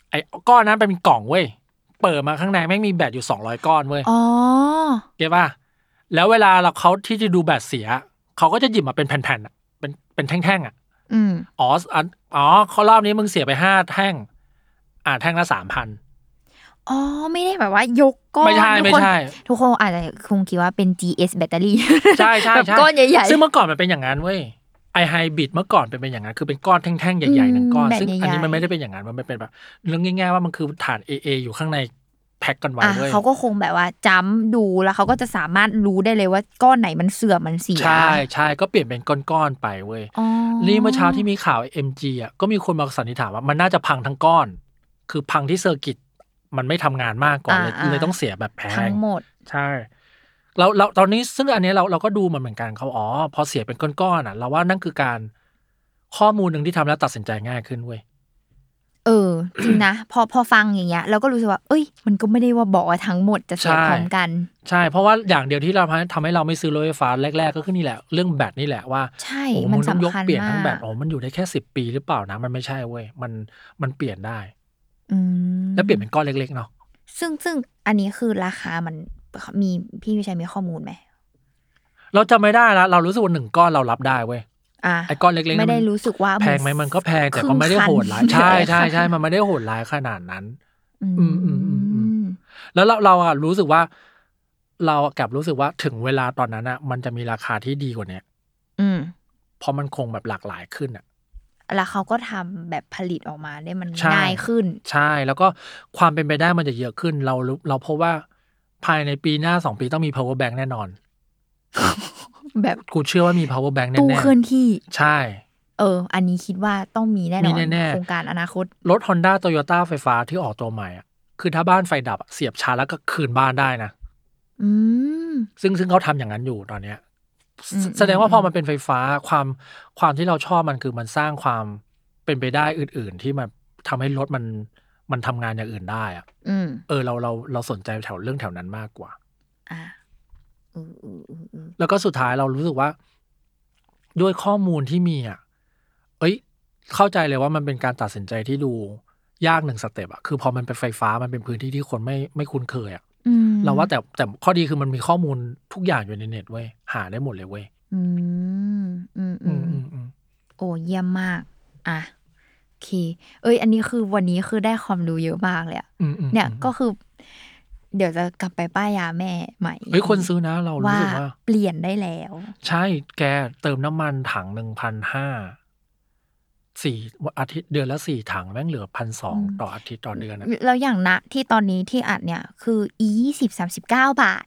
ไอ้ก้อนนั้นเป็นกล่องเว้ยเปิดมาข้างในแม่งมีแบตอยู่สองร้อยก้อนเว้ยอ๋อเก็ตป่ะแล้วเวลาเราเขาที่จะดูแบตเสีย เขาก็จะหยิบมาเป็นแผ่นๆอะ เป็นเป็นแท่งๆอะอืมอ๋ออันอ๋อเขารอบนี้มึงเสียไปห้าแท่ง อ่าแท่งละสามพันอ๋อ ไม่ได้แบบว่ายกก้อนไม่ใช่ทุกไม่คนใช่ ทุกคนอาจจะคงคิดว่าเป็น GS แบตเตอรี่ใช่ใช่แบบใช่ก้อนใหญ่ๆซึ่งเมื่อก่อนมันเป็นอย่างนั้นเว้ยไอไฮบิดเมื่อก่อนเป็นเป็นอย่างนั้นคือเป็นก้อนแท่งๆใหญ่ๆหนึ่งก้อนแบบซึ่งอันนี้ใหญ่ๆมันไม่ได้เป็นอย่างนั้นมันเป็นแบบเรื่องง่าย ๆ ว่ามันคือฐาน AA อยู่ข้างใน แพ็กกันไว้อะเว้ยเขาก็คงแบบว่าจำดูแล้วเขาก็จะสามารถรู้ได้เลยว่าก้อนไหนมันเสื่อมมันเสีย ใช่ใช่ก็เปลี่ยนเป็นก้อนๆไปเว้ยอ๋อนี่เมื่อเช้าที่มีข่าว MG อะก็มีคนมาสันนิษฐานว่ามันน่าจะพังทั้งก้อน คือพังที่ circuit มันไม่ทำงานมากก่อนเลยอ่าๆเลยต้องเสียแบบแพทั้งหมด ใช่เราเราตอนนี้ซึ่งอันนี้เราเราก็ดูมันเหมือนกันเขาอ๋อพอเสียเป็นก้อนๆอะ เราว่านั่นคือการข้อมูลหนึ่งที่ทำแล้วตัดสินใจง่ายขึ้นเว้ย เออจริงนะพอพอฟังอย่างเงี้ยเราก็รู้สึกว่า เอ้ย มันก็ไม่ได้ว่าบอกว่าทั้งหมดจะเสียใช่พร้อมกัน ใช่ เพราะว่าอย่างเดียวที่เราทำให้เราไม่ซื้อรถไฟฟ้าแรก ๆ ก็คือนี่แหละ เรื่องแบตนี่แหละว่าใช่โอ้มันงต้องยกสำคัญเปลี่ยนทั้งแบมาตกโอ้มันอยู่ได้แค่สิบปีหรือเปล่านะมันไม่ใช่เว้ยมันมันเปลี่ยนได้อืมแล้วเปลี่ยนเป็นก้อนเล็กๆเนาะซึ่งซึ่งอันนี้คือราคามันมีพี่วิชัยมีข้อมูลไหมเราจำไม่ได้ละเรารู้สึกว่าหนึ่งก้อนเรารับได้เว้ยอะ ไอ้ก้อนเล็กๆไม่ได้นั้นรู้สึกว่าแพงไหมมันก็แพงแต่ครึ่ก็ไม่ได้โหดร้ายคันใช่ใช่เลยค่ะใช่มันไม่ได้โหดร้ายขนาดนั้นอืมอืมอืมอืมอืมแล้วเราเราอะรู้สึกว่า เรากลับรู้สึกว่าถึงเวลาตอนนั้นอะมันจะมีราคาที่ดีกว่าเนี้ยอืมเพราะมันคงแบบหลากหลายขึ้นอะแล้วเขาก็ทำแบบผลิตออกมาได้มันใช่ง่ายขึ้น ใช่ แล้วก็ความเป็นไปได้มันจะเยอะขึ้น เรารู้เราพบว่าภายในปีหน้าสองปีต้องมี power bank แน่นอน แบบกูเชื่อว่ามี power bank แน่ตู้แน่เคลื่อนที่ ใช่ เออ อันนี้คิดว่าต้องมีแน่นมีอนแน่ๆ โครงการอนาคต รถ Honda Toyota ไฟฟ้าที่ออกตัวใหม่อะคือถ้าบ้านไฟดับอะเสียบชาร์จแล้วก็คืนบ้านได้นะ อืม ซึ่งซึ่งเขาทำอย่างนั้นอยู่ตอนเนี้ยอืมแสดงว่าอืมพอมันเป็นไฟฟ้าความความที่เราชอบมันคือมันสร้างความเป็นไปได้อื่น ๆ ที่มันทำให้รถมันมันทำงานอย่างอื่นได้อะอืม เออเราเราเราสนใจแถวเรื่องแถวนั้นมากกว่า อะอืออืออืออือ แล้วก็สุดท้ายเรารู้สึกว่า ด้วยข้อมูลที่มีอะ เอ้ย เข้าใจเลยว่ามันเป็นการตัดสินใจที่ดูยากหนึ่งสเต็ปอะคือพอมันเป็นไฟฟ้ามันเป็นพื้นที่ที่คนไม่ไม่คุ้นเคยอะอืมเราว่าแต่แต่ข้อดีคือมันมีข้อมูลทุกอย่างอยู่ในเน็ตเว้ยหาได้หมดเลยเว้ยอืมอืมอือืมมอืมอืมโอ้เยี่ยมมาก อะโอเค เอ้ย อันนี้คือวันนี้คือได้ความรู้เยอะมากเลยอะอืมอืมเนี่ยอืมก็คือ เดี๋ยวจะกลับไปป้ายยาแม่ใหม่เฮ้ยคนซื้อนะเรารู้ว่าสึกว่า เปลี่ยนได้แล้ว ใช่แกเติมน้ำมันถังหนึ่งพันห้าสี่อาทิตย์เดือนละสี่ถังแม่งเหลือพันสองต่ออาทิตย์ต่อเดือนอะแล้วอย่างณที่ตอนนี้ที่อัดเนี่ย คือ e ยี่สิบสามสิบเก้าบาท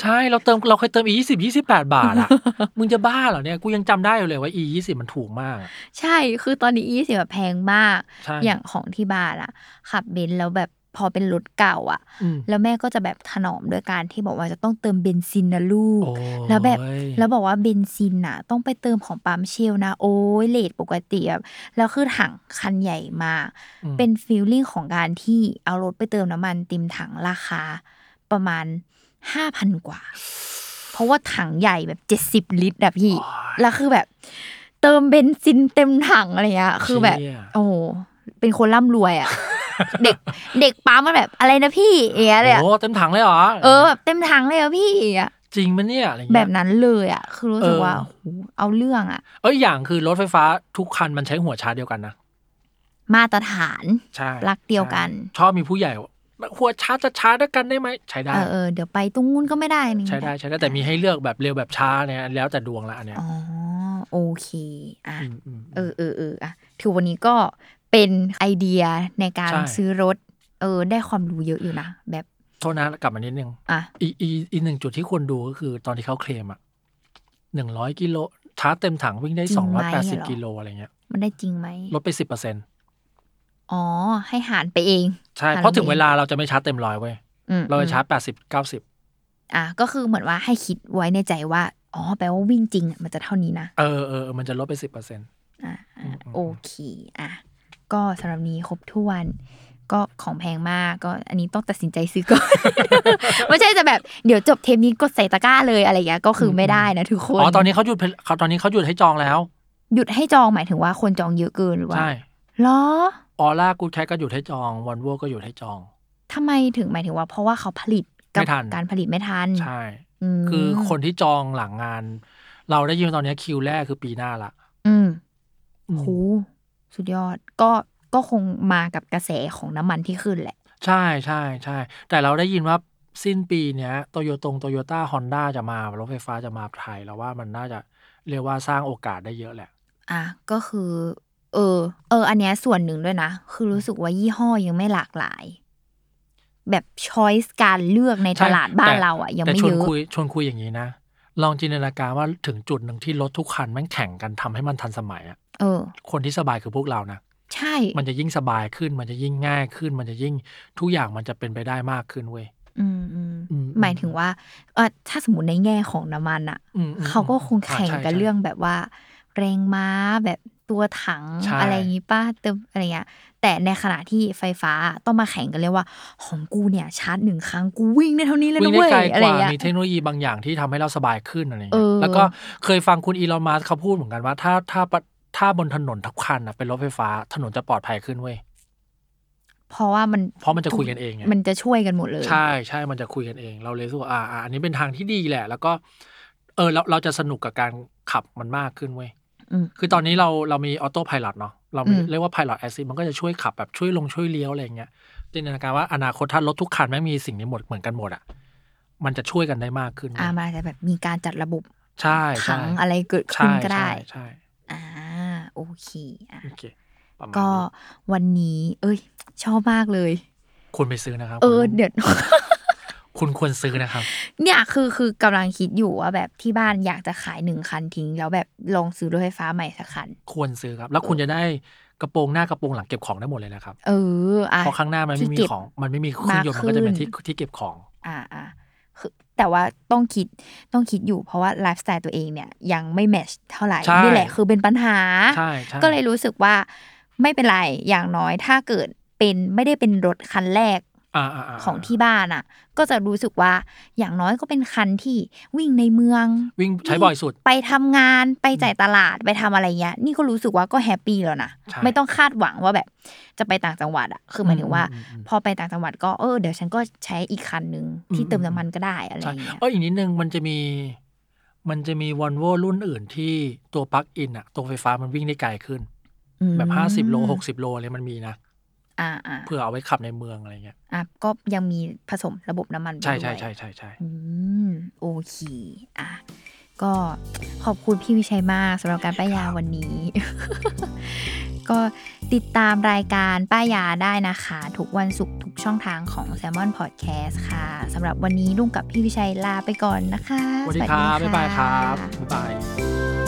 ใช่เราเติมเราเคยเติม e ยี่สิบยี่สิบแปดบาทอะมึงจะบ้าเหรอเนี่ยกูยังจำได้อยู่เลยว่า e ยี่สิบมันถูกมากอะใช่คือตอนนี้ e ยี่สิบแพงมากใช่อย่างของที่บ้านอะขับเบนซ์แล้วแบบ พอเป็นรถเก่าอะอืมแล้วแม่ก็จะแบบถนอมด้วยการที่บอกว่าจะต้องเติมเบนซินนะลูกโอ้ยแล้วแบบแล้วบอกว่าเบนซินน่ะ ต้องไปเติมของปั๊มเชลนะ โอ้ย rate ปกติแบบแล้วคือถังคันใหญ่มากอืมเป็นฟีลลิ่งของการที่เอารถไปเติมน้ำมันเติมถังราคา ประมาณห้าพันกว่า เพราะว่าถังใหญ่แบบเจ็ดสิบลิตรอะพี่ แล้วคือแบบ เติมเบนซินเต็มถังอะไรเงี้ยคือแบบเชี่ยโอ้โหเป็นคนร่ำรวยอะ เด็กเด็กปั๊มมันแบบอะไรนะพี่อย่างเงี้ยเลยอะโอ้เต็มถังเลยเหรอเออแบบเต็มถังเลยอะพี่อย่างเงี้ยจริงมันเนี่ยอะไรเงี้ยแบบนั้นเลยอะคือรู้สึกเออว่าโอ้โหเอาเรื่องอะเอ้ยอย่างคือรถไฟฟ้าทุกคันมันใช้หัวชาร์จเดียวกันนะมาตรฐานใช่รักเดียวกันใช่ชอบมีผู้ใหญ่ว่าหัวชาร์จจะชาร์จด้วยกันได้ไหมใช้ได้เออเออเดี๋ยวไปตรงนู้นก็ไม่ได้นี่ใช้ได้ใช้ได้แต่มีให้เลือกแบบเร็วแบบช้าเนี่ยแล้วแต่ดวงละอันเนี้ยอ๋อโอเคอะมอืมเออเออเอออะถือวันนี้ก็ เป็นไอเดียในการใช่ ซื้อรถ เออ ได้ความรู้เยอะอยู่นะ แบบ โทษนะกลับมานิดนึง อะ อีอีอีกหนึ่งจุดที่ควรดูก็คือตอนที่เขาเคลมอะหนึ่งร้อยกิโลชาร์จเต็มถังวิ่งได้สองร้อยแปดสิบกิโลอะไรเงี้ยมันได้จริงไหม ลดไปสิบเปอร์เซ็นต์อ๋อ ให้หารไปเอง ใช่หเพราะถึงไปเวลาเราจะไม่ชาร์จเต็มร้อยเว้ยอืมเราจะชาร์จแปดสิบเก้าสิบอะ ก็คือเหมือนว่าให้คิดไว้ในใจว่า อ๋อ แปลว่าวิ่งจริงอะมันจะเท่านี้นะ เออเออเออมันจะลดไปสิบเปอร์เซ็นต์อะอือะมอืม โอเค อะ ก็สำหรับนี้ครบถ้วน ก็ของแพงมากก็อันนี้ต้องตัดสินใจซื้อก่อนไม่ใช่จะแบบเดี๋ยวจบเทปนี้กดใส่ตะกร้าเลยอะไรอย่างเงี้ยก็คือไม่ได้นะทุกคนอ๋อตอนนี้เขาหยุดเขาตอนนี้เขาหยุดให้จองแล้ว หยุดให้จองหมายถึงว่าคนจองเยอะเกินหรือว่าใช่เหรอออร่ากูแคทก็หยุดให้จองวอลโวก็หยุดให้จองทำไมถึงหมายถึงว่าเพราะว่าเขาผลิตกัไม่ทันการผลิตไม่ทันใช่มคือคนที่จองหลังงาน เราได้ยินตอนนี้คิวแรกคือปีหน้าละ อืมอืมโห สุดยอดก็ก็คงมากับกระแสของน้ำมันที่ขึ้นแหละ ใช่ใช่ใช่แต่เราได้ยินว่าสิ้นปีเนี้ยโตโยตงโตโยต้าฮอนด้าจะมารถไฟฟ้าจะมาไทยแล้วว่ามันน่าจะเรียกว่าสร้างโอกาสได้เยอะแหละ อะก็คือ เออ เออ อันเนี้ยส่วนหนึ่งด้วยนะ คือรู้สึกว่ายี่ห้อยังไม่หลากหลาย แบบช้อยส์การเลือกในใช่ตลาดบ้านแต่เราอะ ยังแต่ไม่ชวเยนอะคุยชวนคุยอย่างนี้นะ ลองจินตนาการว่าถึงจุดหนึ่งที่รถทุกคันแม่งแข่งกันทำให้มันทันสมัยอะเออ คนที่สบายคือพวกเรานะใช่ มันจะยิ่งสบายขึ้น มันจะยิ่งง่ายขึ้น มันจะยิ่งทุกอย่างมันจะเป็นไปได้มากขึ้นเว้ยอืมอืมอืมหมายถึงว่าเออถ้าสมมติในแง่ของน้ำมันอะอืมอืมเขาก็คงอ่าแข่งใช่กันใช่เรื่องแบบว่า แรงม้าแบบตัวถังใช่อะไรอย่างงี้ป้าเติมอะไรเงี้ย แต่ในขณะที่ไฟฟ้าต้องมาแข่งกันเรียกว่า ของกูเนี่ยชาร์จหนึ่งครั้งกูวิ่งได้เท่านี้เลยวิ่นะงได้เว้ยไกลอะกไรว่าเงี้ยมีเทคโนโลยีบางอย่างที่ทำให้เราสบายขึ้นอะไรเอเงี้ยอแล้วก็เคยฟังคุณอีลอนมัสก์เขาพูดเหมือนกันว่าถ้าถ้าถ้าบนถนนทุกคันนะเป็นรถไฟฟ้าถนนจะปลอดภัยขึ้นเว้ยเพราะว่ามันเพราะมันจะคุยกันเองไงมันจะช่วยกันหมดเลย ใช่ใช่มันจะคุยกันเอง เราเลยรู้สึกว่าอ่าอ่าอันนี้เป็นทางที่ดีแหละ แล้วก็ เออเราเราจะสนุกกับการขับมันมากขึ้นเว้ยอืมคือตอนนี้เราเรามีออโต้พายロเนาะ เรามีอืมเรียกว่าพายロแอซิมันก็จะช่วยขับแบบช่วยลงช่วยเลี้ยวอะไรอย่างเงี้ยจินตนาการว่าอนาคตถ้ารถทุกคันไม่งมีสิ่งนี้หมดเหมือนกันหมดอะมันจะช่วยกันได้มากขึ้นเว้ยอ่ามันอาจจะแบบมีการจัดระบบใช่ถัใช่งอะไรเกิดขึ้นใช่ก็ได้ใช่ใช่อ่าโอเคอะโอเคประมาณก็นี้วันนี้ เอ้ย ชอบมากเลยคุณไปซื้อนะครับ เออคุณเดี๋ยว คุณควรซื้อนะครับ เนี่ยคือคือกำลังคิดอยู่ว่าแบบที่บ้านอยากจะขายหนึ่งคันทิ้ง แล้วแบบลองซื้อรถไฟฟ้าใหม่สักคัน ควรซื้อครับ แล้วคุณจะได้กระโปรงหน้ากระโปรงหลังเก็บของได้หมดเลยนะครับเอออะเพราะข้างหน้ามันไม่มีที่เก็บของ มันไม่มีเครื่องยนต์มากมันก็จะเป็นขึ้ที่นที่เก็บของ อ่าอ่าคือแต่ว่าต้องคิดต้องคิดอยู่เพราะว่าไลฟ์สไตล์ตัวเองเนี่ยยังไม่ match เท่าไหร่ใช่นี่แหละคือเป็นปัญหาใช่ใช่ก็เลยรู้สึกว่าไม่เป็นไรอย่างน้อยถ้าเกิดเป็นไม่ได้เป็นรถคันแรกอ่าอ่าา ของที่บ้านอะ ก็จะรู้สึกว่าอย่างน้อยก็เป็นคันที่วิ่งในเมือง วิ่งใช้บ่อยสุด ไปทำงานไปจ่ายตลาดไปทำอะไรเงี้ย นี่ก็รู้สึกว่าก็ happy แล้วนะใช่ไม่ต้องคาดหวังว่าแบบ จะไปต่างจังหวัดอะคือหมายถึงว่าอืมอืมอืมพอไปต่างจังหวัดก็เออเดี๋ยวฉันก็ใช้อีกคันหนึ่งที่อืมเติมน้ำมันก็ได้อะไรใช่เงี้ยเอออีกนิดนึงมันจะมีมันจะมีวอลโวรุ่นอื่นที่ตัวปลั๊กอินอะตัวไฟฟ้ามันวิ่งได้ไกลขึ้นอืมแบบห้าสิบโลหกสิบโลอะไรมันมีนะ อ่าอ่าเพื่อเอาไว้ขับในเมืองอะไรเงี้ยอะก็ยังมีผสมระบบน้ำมันไปใช่ด้วยใช่ใช่ใช่ใช่อืมโอเคอะก็ขอบคุณพี่วิชัยมากสำหรับการป้ายยาวันนี้ ก็ติดตามรายการป้ายยาได้นะคะ ทุกวันศุกร์ทุกช่องทางของ s ซ l m o n Podcast ค่ะสำหรับวันนี้ลุงกับพี่วิชัยลาไปก่อนนะคะ สวัสดีครับบ๊ายบายครับบ๊ายบาย